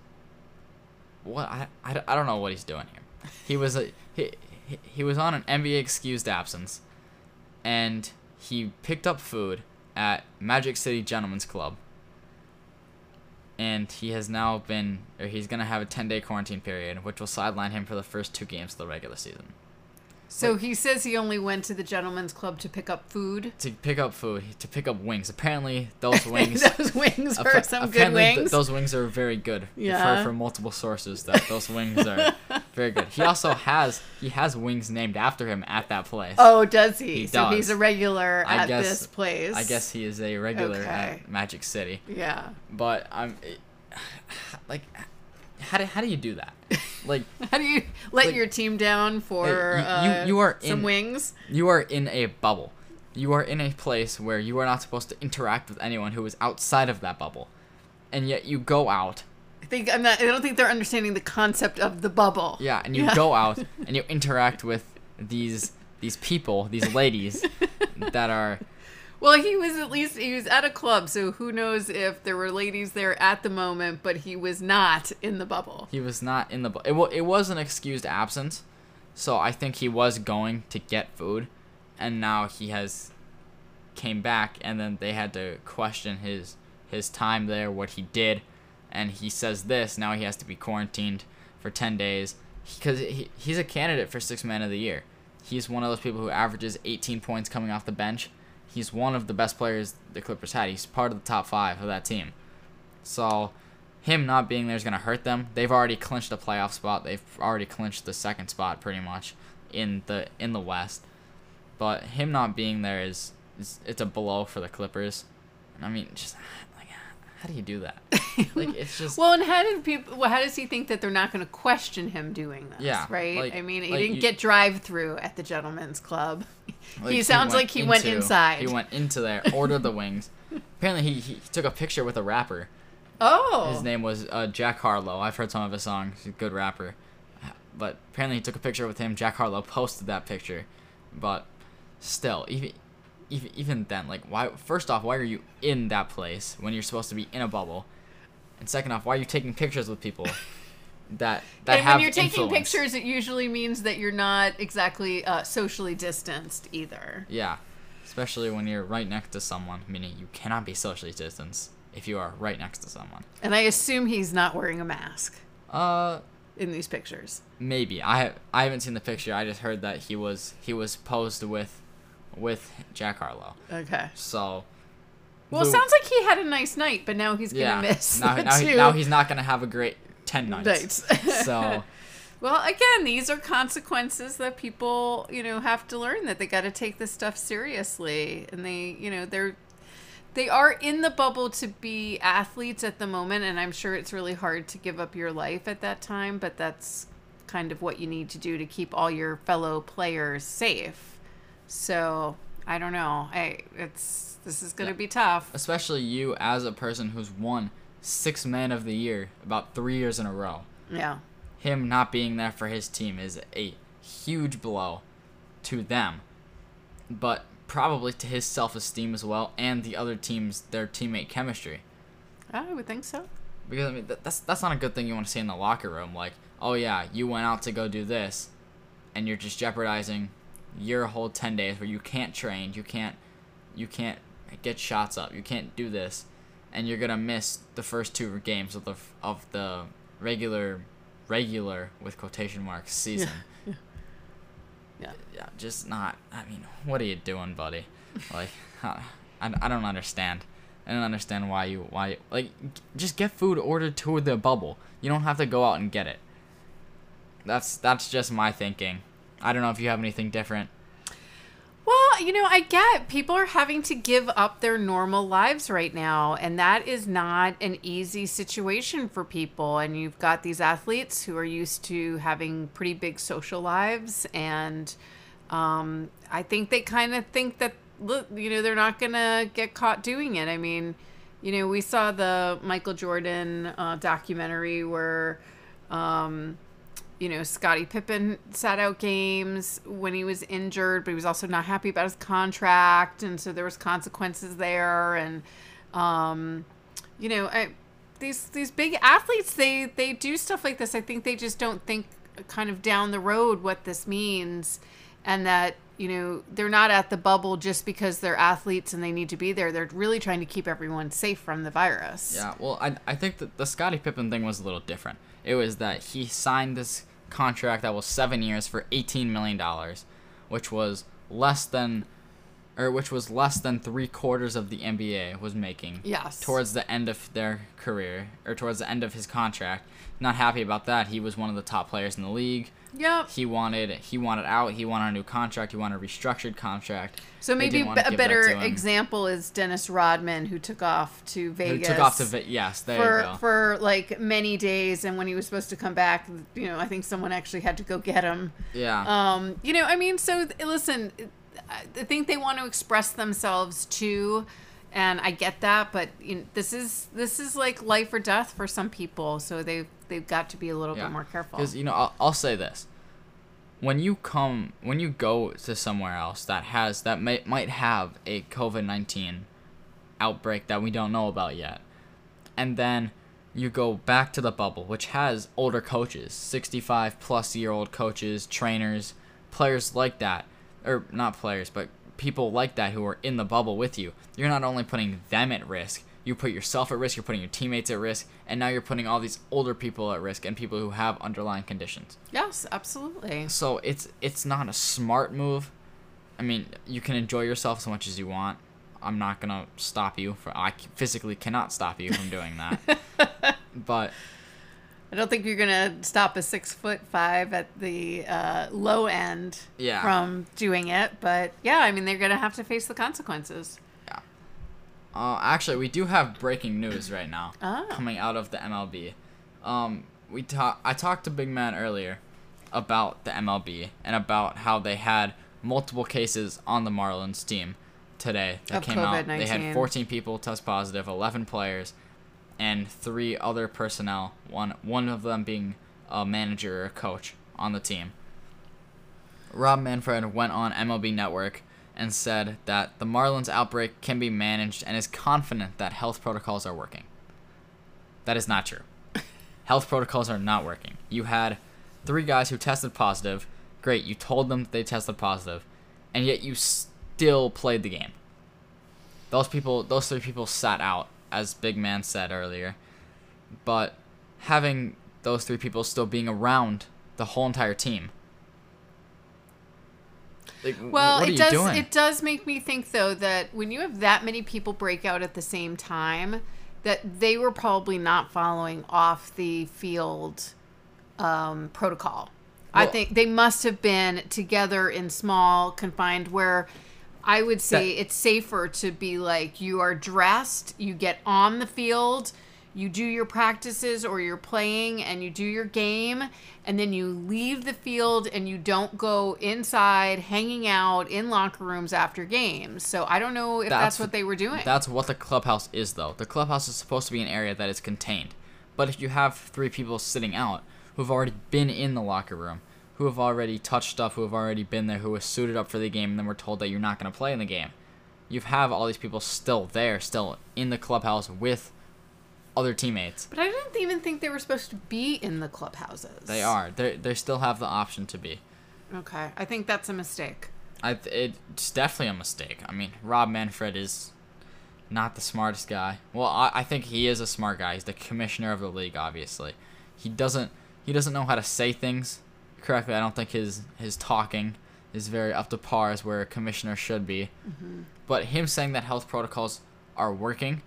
What I, I, I don't know what he's doing here. He was a he, he, was on an NBA excused absence and he picked up food at Magic City Gentlemen's Club. And he has now been or he's going to have a 10-day quarantine period which will sideline him for the first two games of the regular season. So he says he only went to the gentleman's club to pick up food. to pick up food, to pick up wings. Apparently, <laughs> those wings. Those wings are some good apparently th- wings. those wings are very good. Yeah. heard from multiple sources that those wings are very good. He also <laughs> has he has wings named after him at that place. oh, does he? He so he's a regular I at guess- this place. I guess he is a regular Okay. at Magic City. Yeah. But I'm it- <sighs> like, how do how do you do that? Like <laughs> How do you let Like- your team down for Hey, you- uh, you are some in- wings? you are in a bubble. You are in a place where you are not supposed to interact with anyone who is outside of that bubble, and yet you go out I think I'm not. I don't think they're understanding the concept of the bubble. Yeah, and you Yeah. go out <laughs> and you interact with these these people, these ladies <laughs> that are Well, he was at least he was at a club, so who knows if there were ladies there at the moment, but he was not in the bubble. he was not in the bubble. it, wa- it was an excused absence. So I think he was going to get food and now he has came back and then they had to question his his time there, what he did, and he says this, now he has to be quarantined for 10 days because he, he's a candidate for six man of the year. He's one of those people who averages 18 points coming off the bench. He's one of the best players the Clippers had. He's part of the top five of that team. So, him not being there is going to hurt them. They've already clinched a playoff spot. They've already clinched the second spot pretty much in the in the West. But him not being there is, is it's a blow for the Clippers. I mean, just how do you do that? <laughs> Like it's just Well, and how did people? Well, how does he think that they're not going to question him doing this? Yeah, right. like- I mean, he like didn't you- get drive through at the gentleman's club. <laughs> Like, he sounds like he went inside. He went into there, <laughs> ordered the wings. Apparently, he, he took a picture with a rapper. Oh, His name was uh, Jack Harlow. I've heard some of his songs. He's a good rapper. But apparently, he took a picture with him. Jack Harlow posted that picture. But still, even even even then, like, why? First off, why are you in that place when you're supposed to be in a bubble? And second off, why are you taking pictures with people <laughs> that that and have when you're taking influence? pictures, it usually means that you're not exactly uh, socially distanced either. Yeah, especially when you're right next to someone, meaning you cannot be socially distanced if you are right next to someone. And I assume he's not wearing a mask Uh, in these pictures. maybe I I haven't seen the picture. I just heard that he was he was posed with with Jack Harlow. Okay. So. Well, it sounds like he had a nice night, but now he's gonna miss now, the now, he- now he's not gonna have a great ten nights. nights. So <laughs> Well, again, these are consequences that people, you know, have to learn that they got to take this stuff seriously, and they, you know, they're they are in the bubble to be athletes at the moment, and I'm sure it's really hard to give up your life at that time, but that's kind of what you need to do to keep all your fellow players safe. So I don't know. I it's this is going to Yeah. be tough. especially you as a person who's won six man of the year about three years in a row. Yeah. Him not being there for his team is a huge blow to them, but probably to his self esteem as well, and the other teams their teammate chemistry. I would think so. Because I mean that, that's that's not a good thing you want to see in the locker room. Like, oh yeah, you went out to go do this, and you're just jeopardizing your whole ten days where you can't train, you can't, you can't get shots up, you can't do this, and you're gonna miss the first two games of the of the regular, regular with quotation marks season. Yeah. Yeah, yeah just not. I mean, what are you doing, buddy? Like, I, I don't understand. I don't understand why you why like just get food ordered to the bubble. You don't have to go out and get it. That's that's just my thinking. I don't know if you have anything different. Well, you know, I get people are having to give up their normal lives right now, and that is not an easy situation for people. And you've got these athletes who are used to having pretty big social lives, and um, I think they kind of think that you know, they're not gonna get caught doing it. I mean, you know, we saw the Michael Jordan uh, documentary where. Um, you know, Scottie Pippen sat out games when he was injured, but he was also not happy about his contract, and so there was consequences there. And, um, you know, I, these these big athletes, they they do stuff like this. I think they just don't think kind of down the road what this means, and that you know they're not at the bubble just because they're athletes and they need to be there. They're really trying to keep everyone safe from the virus. Yeah, well, I I think that the Scottie Pippen thing was a little different. It was that he signed this contract that was seven years for eighteen million dollars, which was less than, or which was less than three quarters of the NBA was making. Yes. Towards the end of their career, or towards the end of his contract. Not happy about that. He was one of the top players in the league. Yep. He wanted he wanted out. He wanted a new contract. He wanted a restructured contract. So maybe didn't a better example is Dennis Rodman, who took off to Vegas. Who Vegas. took off to Ve- yes, there you for go. for like many days, and when he was supposed to come back, you know, I think someone actually had to go get him. yeah. Um, you know, I mean, so listen, I think they want to express themselves too, and I get that, but you know, this is this is like life or death for some people, so they've they've got to be a little bit more careful. Because you know, I'll, I'll say this: when you come, when you go to somewhere else that has that may, might have a COVID nineteen outbreak that we don't know about yet, and then you go back to the bubble, which has older coaches, sixty five plus year old coaches, trainers, players like that, or not players, but people like that who are in the bubble with you. You're not only putting them at risk, you put yourself at risk, you're putting your teammates at risk, and now you're putting all these older people at risk and people who have underlying conditions. yes, absolutely. So it's it's not a smart move. I mean, you can enjoy yourself as much as you want. I'm not gonna stop you for. I physically cannot stop you from doing that. <laughs> but I don't think you're gonna stop a six foot five at the uh, low end Yeah. from doing it, but yeah, I mean they're gonna have to face the consequences. Yeah. Uh, actually, we do have breaking news right now Oh. coming out of the MLB. Um, we talk. I talked to Big Man earlier about the MLB and about how they had multiple cases on the Marlins team today that Of came out. They had 14 people test positive, 11 players, and three other personnel. One one of them being a manager or a coach on the team. Rob Manfred went on MLB Network and said that the Marlins outbreak can be managed and is confident that health protocols are working. That is not true. <laughs> Health protocols are not working. You had three guys who tested positive. Great, you told them they tested positive, and yet you still played the game. Those people, those three people sat out, as Big Man said earlier. But having those three people still being around the whole entire team. Like, Well, it does. doing? It does make me think though that when you have that many people break out at the same time, that they were probably not following off the field um, protocol. I think they must have been together in small, confined, where I would say That- it's safer to be like you are dressed, you get on the field, you do your practices or you're playing and you do your game, and then you leave the field and you don't go inside hanging out in locker rooms after games. So I don't know if that's, That's- what they were doing. That's what the clubhouse is, though. The clubhouse is supposed to be an area that is contained. But if you have three people sitting out who've already been in the locker room, who have already touched stuff, who have already been there, who are suited up for the game, and then we're told that you're not going to play in the game, you have all these people still there, still in the clubhouse with other teammates. but I didn't even think they were supposed to be in the clubhouses. They are. They they still have the option to be. Okay. I think that's a mistake. I th- it's definitely a mistake. I mean, Rob Manfred is not the smartest guy. Well, I, I think he is a smart guy. He's the commissioner of the league, obviously. He doesn't he doesn't know how to say things correctly. I don't think his his talking is very up to par as where a commissioner should be. Mm-hmm. But him saying that health protocols are working,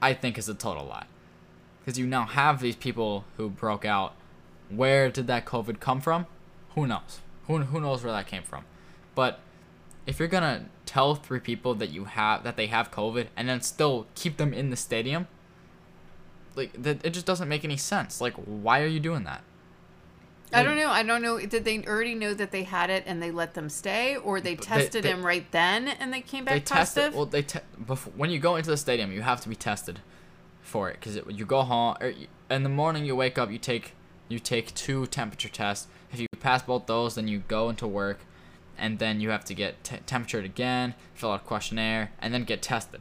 I think is a total lie. Because you now have these people who broke out. Where did that COVID come from? Who knows? Who, who knows where that came from? But if you're gonna tell three people that you have that they have COVID and then still keep them in the stadium, like that, it just doesn't make any sense. Like, why are you doing that? I don't know. I don't know. Did they already know that they had it and they let them stay, or they But they- tested they- him right then and they came back they positive? tested. Well, they te- before when you go into the stadium, you have to be tested for it because you go home er, or you, in the morning you wake up, you take you take two temperature tests. If you pass both those, then you go into work, and then you have to get t- temperatured again, fill out a questionnaire, and then get tested.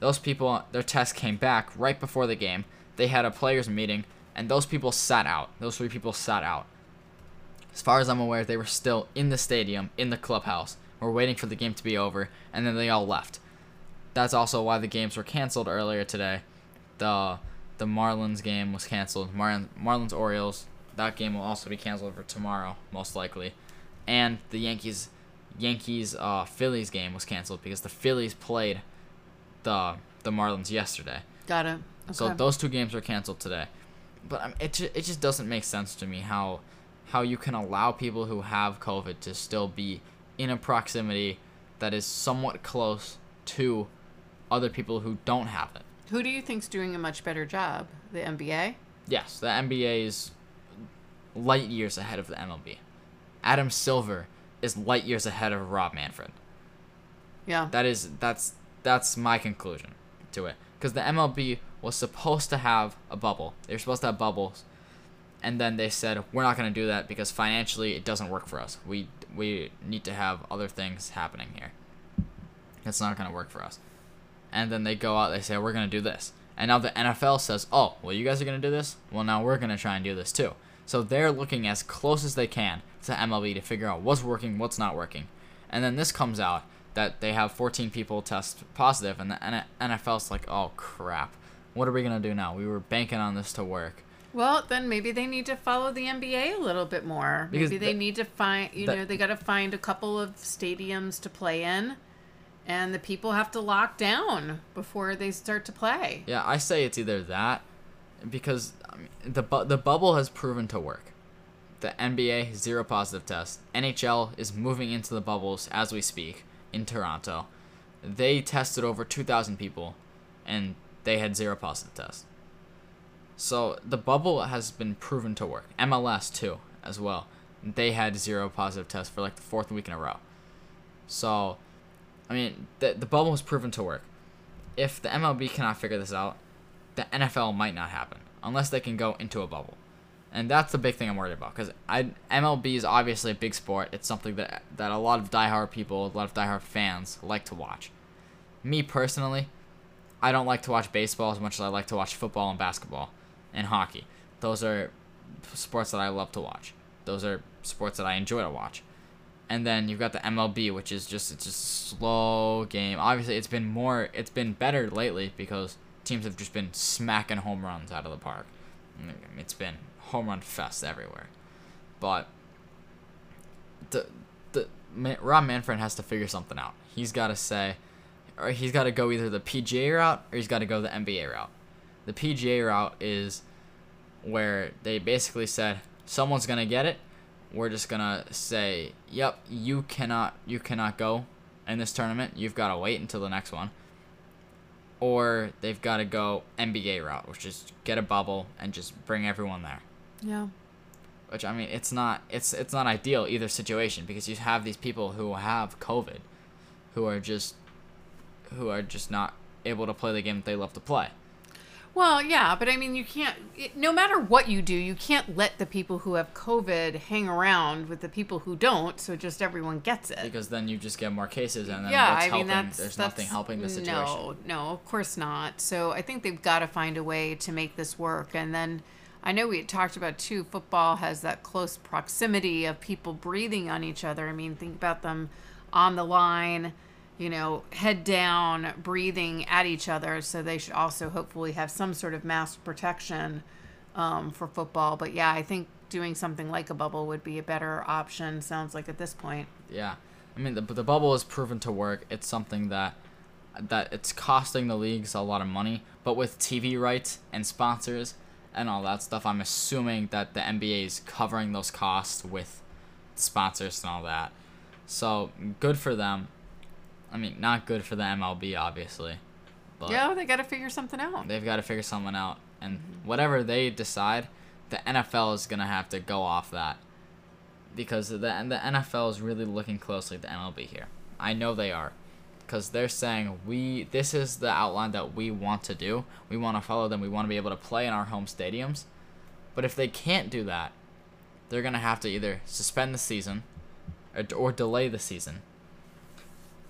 Those people, their test came back right before the game. They had a players meeting, and those people sat out. Those three people sat out. As far as I'm aware, they were still in the stadium, in the clubhouse. We're waiting for the game to be over, and then they all left. That's also why the games were canceled earlier today. The the Marlins game was canceled. Mar- Marlins Orioles. That game will also be canceled for tomorrow, most likely. And the Yankees Yankees uh, Phillies game was canceled because the Phillies played the the Marlins yesterday. Got it. Okay. So those two games were canceled today. But um, it ju- it just doesn't make sense to me how how you can allow people who have COVID to still be in a proximity that is somewhat close to other people who don't have it. Who do you think's doing a much better job? The NBA? Yes, the NBA is light years ahead of the MLB. Adam Silver is light years ahead of Rob Manfred. Yeah. That is that's that's my conclusion to it. Because the MLB was supposed to have a bubble. They were supposed to have bubbles, and then they said we're not going to do that because financially it doesn't work for us. We we need to have other things happening here. It's not going to work for us. And then they go out. They say we're going to do this. And now the NFL says, oh, well, you guys are going to do this. Well, now we're going to try and do this too. So they're looking as close as they can to MLB to figure out what's working, what's not working. And then this comes out that they have 14 people test positive, and the NFL's like, oh crap, what are we gonna do now? We were banking on this to work. Well, then maybe they need to follow the NBA a little bit more. Because maybe they the- need to find, you know, they got to find a couple of stadiums to play in, and the people have to lock down before they start to play. Yeah, I say it's either that, because I mean, the bu- the bubble has proven to work. The NBA zero positive test. NHL is moving into the bubbles as we speak in Toronto. They tested over 2,000 people, and they had zero positive tests. So the bubble has been proven to work. MLS too, as well. They had zero positive tests for like the fourth week in a row. So, I mean, the the bubble has proven to work. If the MLB cannot figure this out, the NFL might not happen unless they can go into a bubble. And that's the big thing I'm worried about because I MLB is obviously a big sport. It's something that that a lot of diehard people, a lot of diehard fans like to watch. Me personally, I don't like to watch baseball as much as I like to watch football and basketball and hockey. Those are sports that I love to watch. Those are sports that I enjoy to watch. And then you've got the MLB, which is just it's a slow game. Obviously, it's been more it's been better lately because teams have just been smacking home runs out of the park. It's been home run fest everywhere. But the the Rob Manfred has to figure something out. He's got to say, or he's got to go either the PGA route or he's got to go the NBA route. The PGA route is where they basically said someone's gonna get it. We're just gonna say, "Yep, you cannot, you cannot go in this tournament. You've got to wait until the next one." Or they've got to go NBA route, which is get a bubble and just bring everyone there Yeah. which I mean it's not it's it's not ideal either situation because you have these people who have COVID, who are just who are just not able to play the game that they love to play. Well, yeah, but I mean, you can't. It, no matter what you do, you can't let the people who have COVID hang around with the people who don't. So just everyone gets it. Because then you just get more cases and then yeah, I mean helping? that's There's that's, nothing helping the situation. No, no, of course not. So I think they've got to find a way to make this work. And then I know we had talked about too. Football has that close proximity of people breathing on each other. I mean, think about them on the line, you know, head down, breathing at each other. So they should also hopefully have some sort of mask protection um, for football. But yeah, I think doing something like a bubble would be a better option. Sounds like at this point. Yeah, I mean the the bubble is proven to work. It's something that that it's costing the leagues a lot of money, but with TV rights and sponsors and all that stuff, I'm assuming that the NBA is covering those costs with sponsors and all that. So good for them. I mean, not good for the MLB, obviously, but yeah, they got to figure something out. they've got to figure something out, and mm-hmm. whatever they decide, the NFL is gonna have to go off that because the the NFL is really looking closely at the MLB here. I know they are, because they're saying we this is the outline that we want to do. We want to follow them. We want to be able to play in our home stadiums, but if they can't do that, they're gonna have to either suspend the season, or, or delay the season,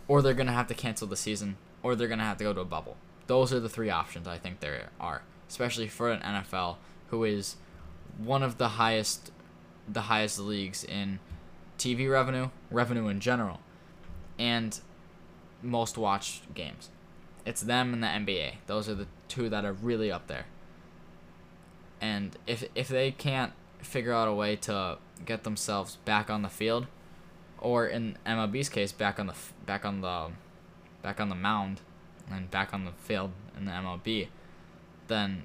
or they're gonna have to cancel the season, or they're gonna have to go to a bubble. Those are the three options I think there are, especially for an NFL who is one of the highest the highest leagues in TV revenue, revenue in general, and most watched games. It's them and the NBA. Those are the two that are really up there. And if if they can't figure out a way to get themselves back on the field, or in MLB's case, back on the back on the back on the mound, and back on the field in the MLB, then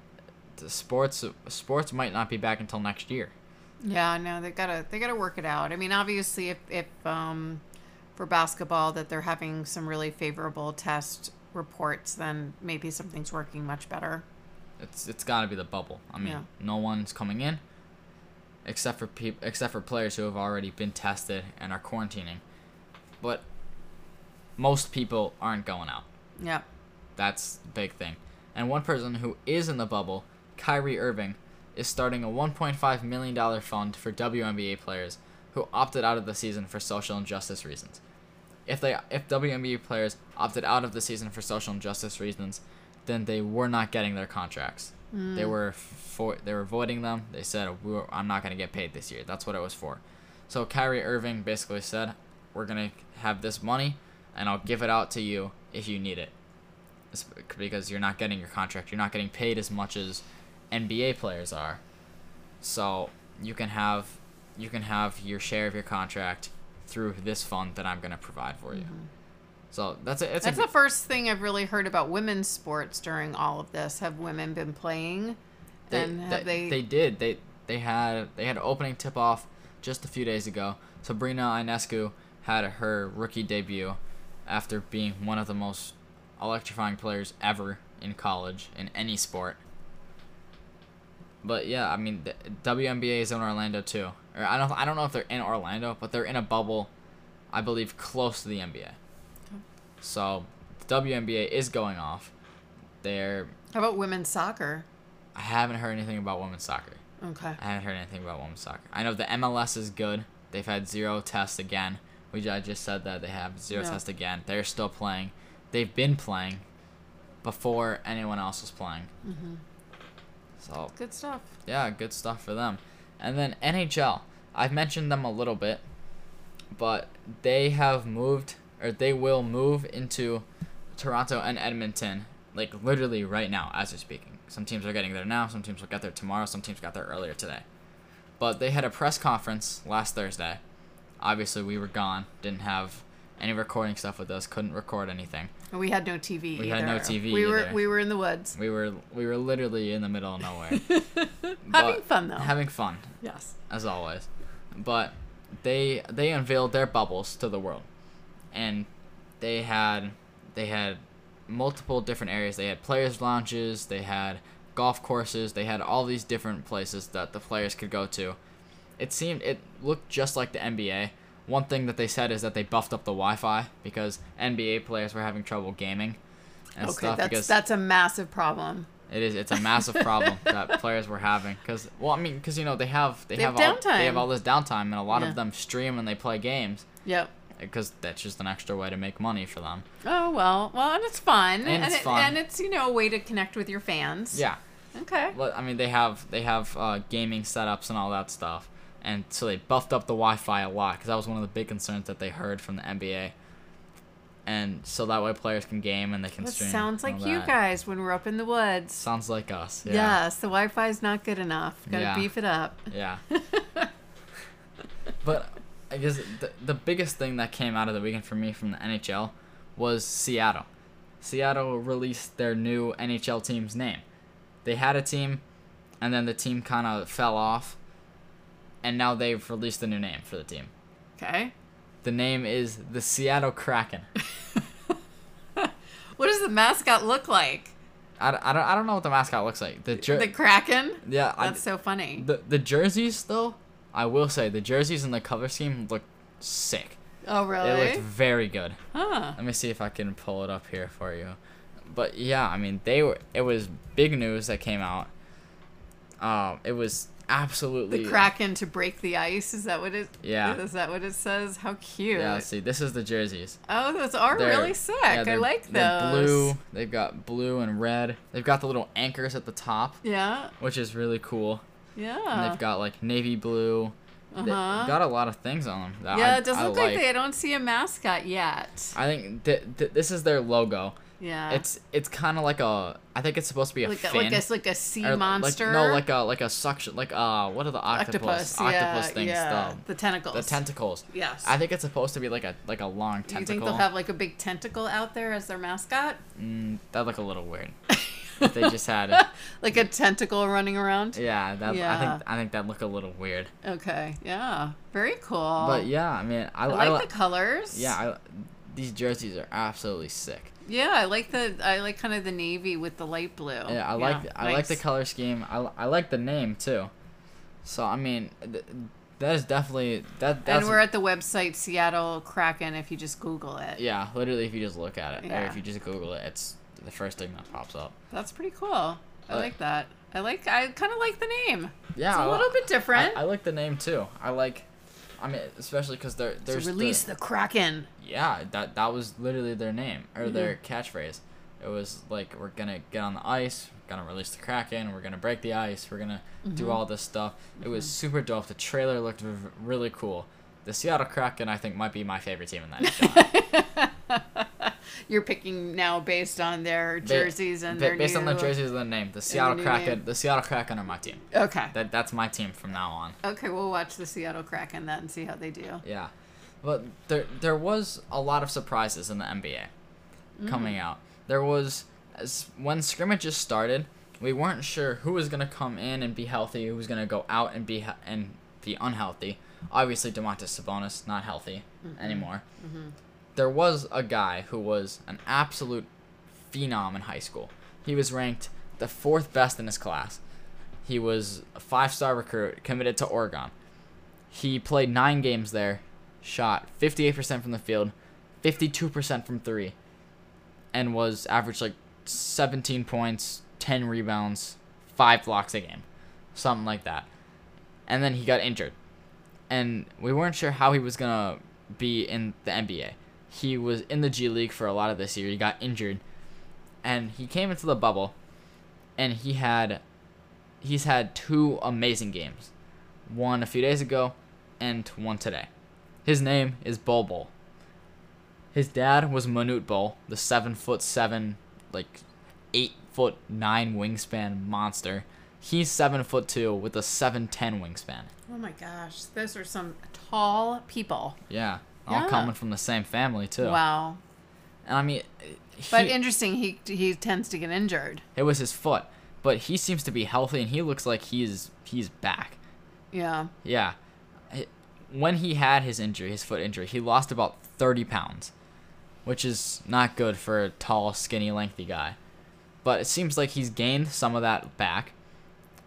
the sports sports might not be back until next year. Yeah, no, they gotta they gotta work it out. I mean, obviously, if if um, for basketball that they're having some really favorable test reports, then maybe something's working much better. It's it's got to be the bubble. I mean, Yeah. no one's coming in except for peop- except for players who have already been tested and are quarantining. But most people aren't going out. Yeah, That's the big thing. And one person who is in the bubble, Kyrie Irving, is starting a 1.5 million dollar fund for WNBA players who opted out of the season for social injustice reasons. If they if WNBA players opted out of the season for social injustice reasons, then they were not getting their contracts. They were for they were voiding them. They said I'm not going to get paid this year. That's what it was for. So Kyrie Irving basically said, "We're going to have this money and I'll give it out to you if you need it." It's because you're not getting your contract. You're not getting paid as much as NBA players are. So you can have you can have your share of your contract through this fund that I'm gonna provide for you. Mm-hmm. So that's a it's that's a, the first thing I've really heard about women's sports during all of this. Have women been playing? they, and they, they? they did they they had they had an opening tip off just a few days ago. Sabrina Ionescu had her rookie debut after being one of the most electrifying players ever in college in any sport. But yeah, I mean, the WNBA is in Orlando too. Or I don't, I don't know if they're in Orlando, but they're in a bubble, I believe, close to the NBA. So, the WNBA is going off. They're, How about women's soccer? I haven't heard anything about women's soccer. Okay. I haven't heard anything about women's soccer. I know the MLS is good. They've had zero tests again. We I just said that they have zero tests again. They're still playing. They've been playing. before anyone else was playing. Mhm. So Good stuff. yeah, good stuff for them. And then NHL, I've mentioned them a little bit, but they have moved or they will move into Toronto and Edmonton like literally right now as we're speaking. Some teams are getting there now, some teams will get there tomorrow, some teams got there earlier today. But they had a press conference last Thursday. Obviously, we were gone, didn't have any recording stuff with us, couldn't record anything. And we had no TV. We had no either. TV We were either. we were in the woods. We were we were literally in the middle of nowhere. <laughs> Having fun though. Having fun. yes. as always. But they they unveiled their bubbles to the world, and they had they had multiple different areas. They had players' lounges. They had golf courses. They had all these different places that the players could go to. It seemed it looked just like the NBA. One thing that they said is that they buffed up the Wi-Fi because NBA players were having trouble gaming and Okay, stuff that's that's a massive problem. it is. It's a massive problem <laughs> that players were having because, well, I mean, because you know they have they, They have, have all they have all this downtime, and a lot Yeah. of them stream and they play games Yep. Because that's just an extra way to make money for them. Oh well, well, and it's fun, And it's it, fun. and it's you know a way to connect with your fans. Yeah, Okay. Well, I mean they have they have uh, gaming setups and all that stuff, and so they buffed up the Wi-Fi a lot because that was one of the big concerns that they heard from the NBA. And so that way players can game and they can That stream. sounds like you guys when we're up in the woods. Sounds like us. Yeah. Yes, the Wi-Fi is not good enough. Got to Yeah. beef it up. Yeah. <laughs> but I guess the, the biggest thing that came out of the weekend for me from the NHL was Seattle. Seattle released their new NHL team's name. They had a team, and then the team kind of fell off, and now they've released a new name for the team. Okay. The name is the Seattle Kraken. <laughs> What does the mascot look like? I, I, don't, I don't know what the mascot looks like. The, jer- the Kraken. yeah, I, That's so funny. the the jerseys though, I will say the jerseys and the color scheme look sick. Oh really? They really? looked very good. Huh. Let me see if I can pull it up here for you. But yeah, I mean, they were. It was big news that came out. Um, it was absolutely. The Kraken to break the ice. Is that what it? Yeah. Is that what it says? How cute. Yeah, see, this is the jerseys. Oh, those are They're- really sick. yeah, I like they're those. blue. They've got blue and red. They've got the little anchors at the top, Yeah. which is really cool. And Yeah. they've got like navy blue. They've Uh-huh. got a lot of things on them. Yeah, I, it doesn't I look like. like they. Don't see a mascot yet. I think th- th- this is their logo. Yeah. It's it's kind of like a. I think it's supposed to be a like a, fin. like a like a sea Or, monster. Like, no, like a like a suction, like uh, what are the octopus octopus. yeah, things? yeah. The, The tentacles. the tentacles. Yes. I think it's supposed to be like a like a long tentacle. Do you think they'll have like a big tentacle out there as their mascot? mm, that look a little weird. <laughs> if they just had, <laughs> like a tentacle running around? yeah, that I think I think that look a little weird. Okay. Yeah. Very cool. But yeah, I mean, I, I I, like li- the colors. yeah, I, these jerseys are absolutely sick. Yeah, I like the I like kind of the navy with the light blue. Yeah, I like I like the color scheme. I, I like the name too. So I mean, th- that is definitely that. That's And we're at the website Seattle Kraken if you just Google it. yeah, literally, if you just look at it, or if you just Google it, it's the first thing that pops up. That's pretty cool. I like that. I like I kind of like the name. Yeah, It's a I li- little bit different. I, I like the name too. I like, I mean, especially because they're to there's release the, the Kraken. yeah that that was literally their name or their Mm-hmm. catchphrase. It was like we're gonna get on the ice, we're gonna release the kraken, we're gonna break the ice, we're gonna Mm-hmm. do all this stuff. It was super dope. The trailer looked v- really cool. The Seattle Kraken, I think, might be my favorite team in that. <laughs> NHL. You're picking now based on their jerseys and ba- their based on the jerseys and the name, the Seattle new Kraken, name. the Seattle Kraken are my team. Okay. That that's my team from now on. Okay, we'll watch the Seattle Kraken then and see how they do. Yeah, but there there was a lot of surprises in the NBA coming Mm. out. There was as when scrimmages started, we weren't sure who was gonna come in and be healthy, who was gonna go out and be and be unhealthy. Obviously, Domantas Sabonis not healthy mm-hmm. anymore. Mm-hmm. There was a guy who was an absolute phenom in high school. He was ranked the fourth best in his class. He was a five-star recruit committed to Oregon. He played nine games there, shot 58% from the field, 52% from three, and was averaged like 17 points, 10 rebounds, five blocks a game, something like that. And then he got injured, and we weren't sure how he was gonna be in the NBA. He was in the G League for a lot of this year. He got injured, and he came into the bubble, and he had, he's had two amazing games, one a few days ago, and one today. His name is Bol Bol. His dad was Manute Bol, the seven foot seven, like eight foot nine wingspan monster. He's seven foot two with a seven ten wingspan. Oh my gosh, those are some tall people. Yeah, all Yeah. coming from the same family too. Wow. And I mean, But interesting, he he tends to get injured. it was his foot, but he seems to be healthy and he looks like he's he's back. Yeah. Yeah, when he had his injury, his foot injury, he lost about thirty pounds, which is not good for a tall, skinny, lengthy guy. But it seems like he's gained some of that back,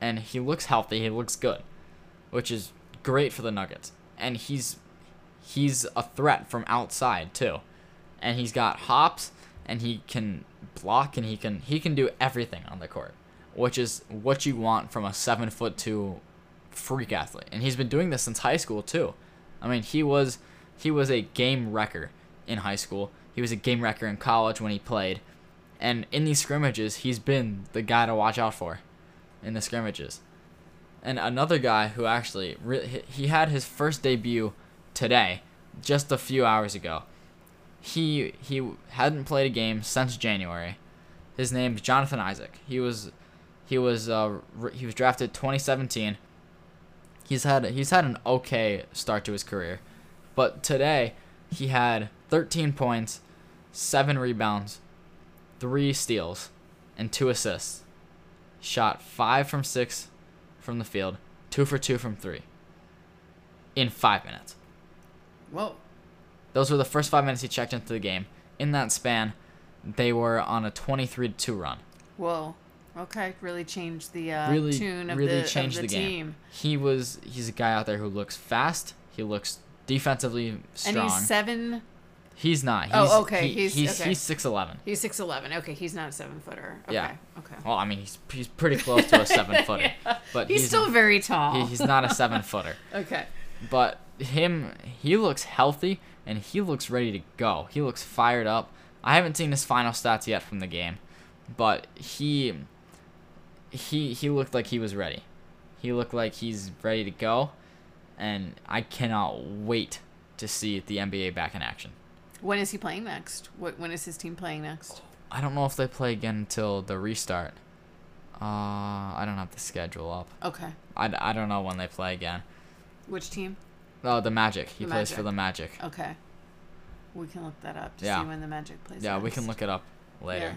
and he looks healthy. He looks good, which is great for the Nuggets. And he's he's a threat from outside too, and he's got hops, and he can block, and he can he can do everything on the court, which is what you want from a seven foot two freak athlete. And he's been doing this since high school too. I mean, he was he was a game wrecker in high school. He was a game wrecker in college when he played. And in these scrimmages, he's been the guy to watch out for in the scrimmages. And another guy who actually he- had his first debut today, just a few hours ago. He he hadn't played a game since January. His name's Jonathan Isaac. He was he was uh, he was drafted 2017. He's had he's had an okay start to his career, but today he had 13 points, seven rebounds, three steals, and two assists. Shot five from six from the field, two for two from three. In five minutes. Well, Those were the first five minutes he checked into the game. In that span, they were on a 23 to 2 run. Whoa. Okay. Really changed the uh, really, tune of really the, changed of the, the, game. team. He was he's a guy out there who looks fast. He looks defensively strong. And he's seven. He's not. Oh, he's, Oh, okay, he- he's- he's okay. he's six eleven. He's six eleven. Okay, he's not a seven footer. Okay. Yeah. Okay. Well, I mean, he's he's pretty close to a seven footer, <laughs> but He's, still very tall. he, he's not a seven footer. <laughs> okay. But him, he looks healthy and he looks ready to go. He looks fired up. I haven't seen his final stats yet from the game, but he he he looked like he was ready. He looked like he's ready to go, and I cannot wait to see the NBA back in action. When is he playing next? What? When is his team playing next? I don't know if they play again until the restart. Uh, I don't have the schedule up. Okay. I, I don't know when they play again. Which team? Oh, the Magic. He The plays Magic. for the Magic. Okay. We can look that up to Yeah. see when the Magic plays. Yeah, we can look it up later. Yeah.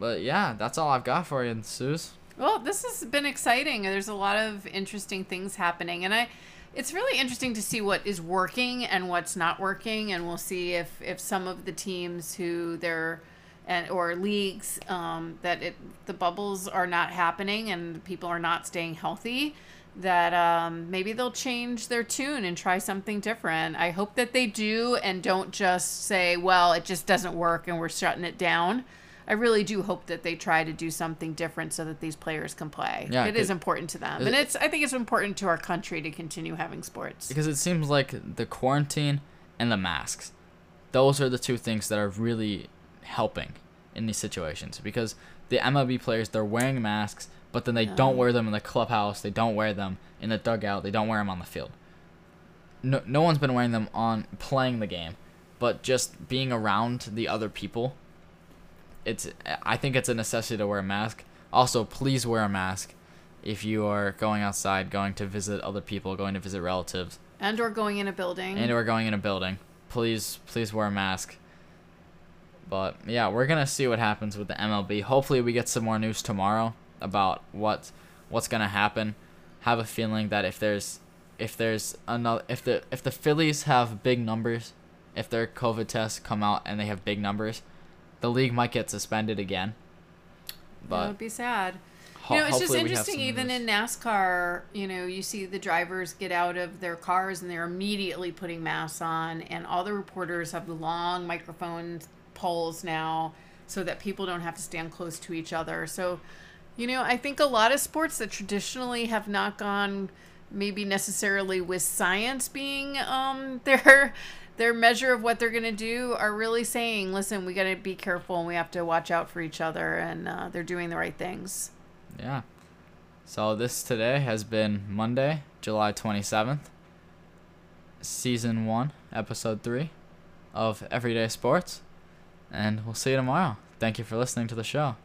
But yeah, that's all I've got for you, Suze. Well, this has been exciting. There's a lot of interesting things happening, and I, it's really interesting to see what is working and what's not working, and we'll see if if some of the teams who they're and or leagues um, that it the bubbles are not happening and people are not staying healthy that um, maybe they'll change their tune and try something different. I hope that they do and don't just say, well, it just doesn't work and we're shutting it down. I really do hope that they try to do something different so that these players can play. Yeah, it is important to them. it- And it's I think it's important to our country to continue having sports. Because it seems like the quarantine and the masks, those are the two things that are really helping in these situations. Because the MLB players, they're wearing masks, but then they don't wear them in the clubhouse, they don't wear them in the dugout, they don't wear them on the field. No, no one's been wearing them on playing the game, but just being around the other people. It's I think it's a necessity to wear a mask. Also, please wear a mask if you are going outside, going to visit other people, going to visit relatives And or going in a building. and we're going in a building. Please, please wear a mask. But yeah, we're gonna see what happens with the MLB. Hopefully, we get some more news tomorrow about what what's gonna happen. Have a feeling that if there's if there's another if the if the Phillies have big numbers, if their COVID tests come out and they have big numbers, the league might get suspended again. that would be sad. ho- you know, it's just hopefully we have interesting. Even news. in NASCAR, you know, you see the drivers get out of their cars and they're immediately putting masks on, and all the reporters have the long microphone poles now, so that people don't have to stand close to each other. So, you know, I think a lot of sports that traditionally have not gone maybe necessarily with science being um <laughs> their their measure of what they're going to do are really saying, listen, we got to be careful and we have to watch out for each other, and uh, they're doing the right things. Yeah. So this today has been Monday, July 27th, season 1, episode 3 of Everyday Sports, and we'll see you tomorrow. Thank you for listening to the show.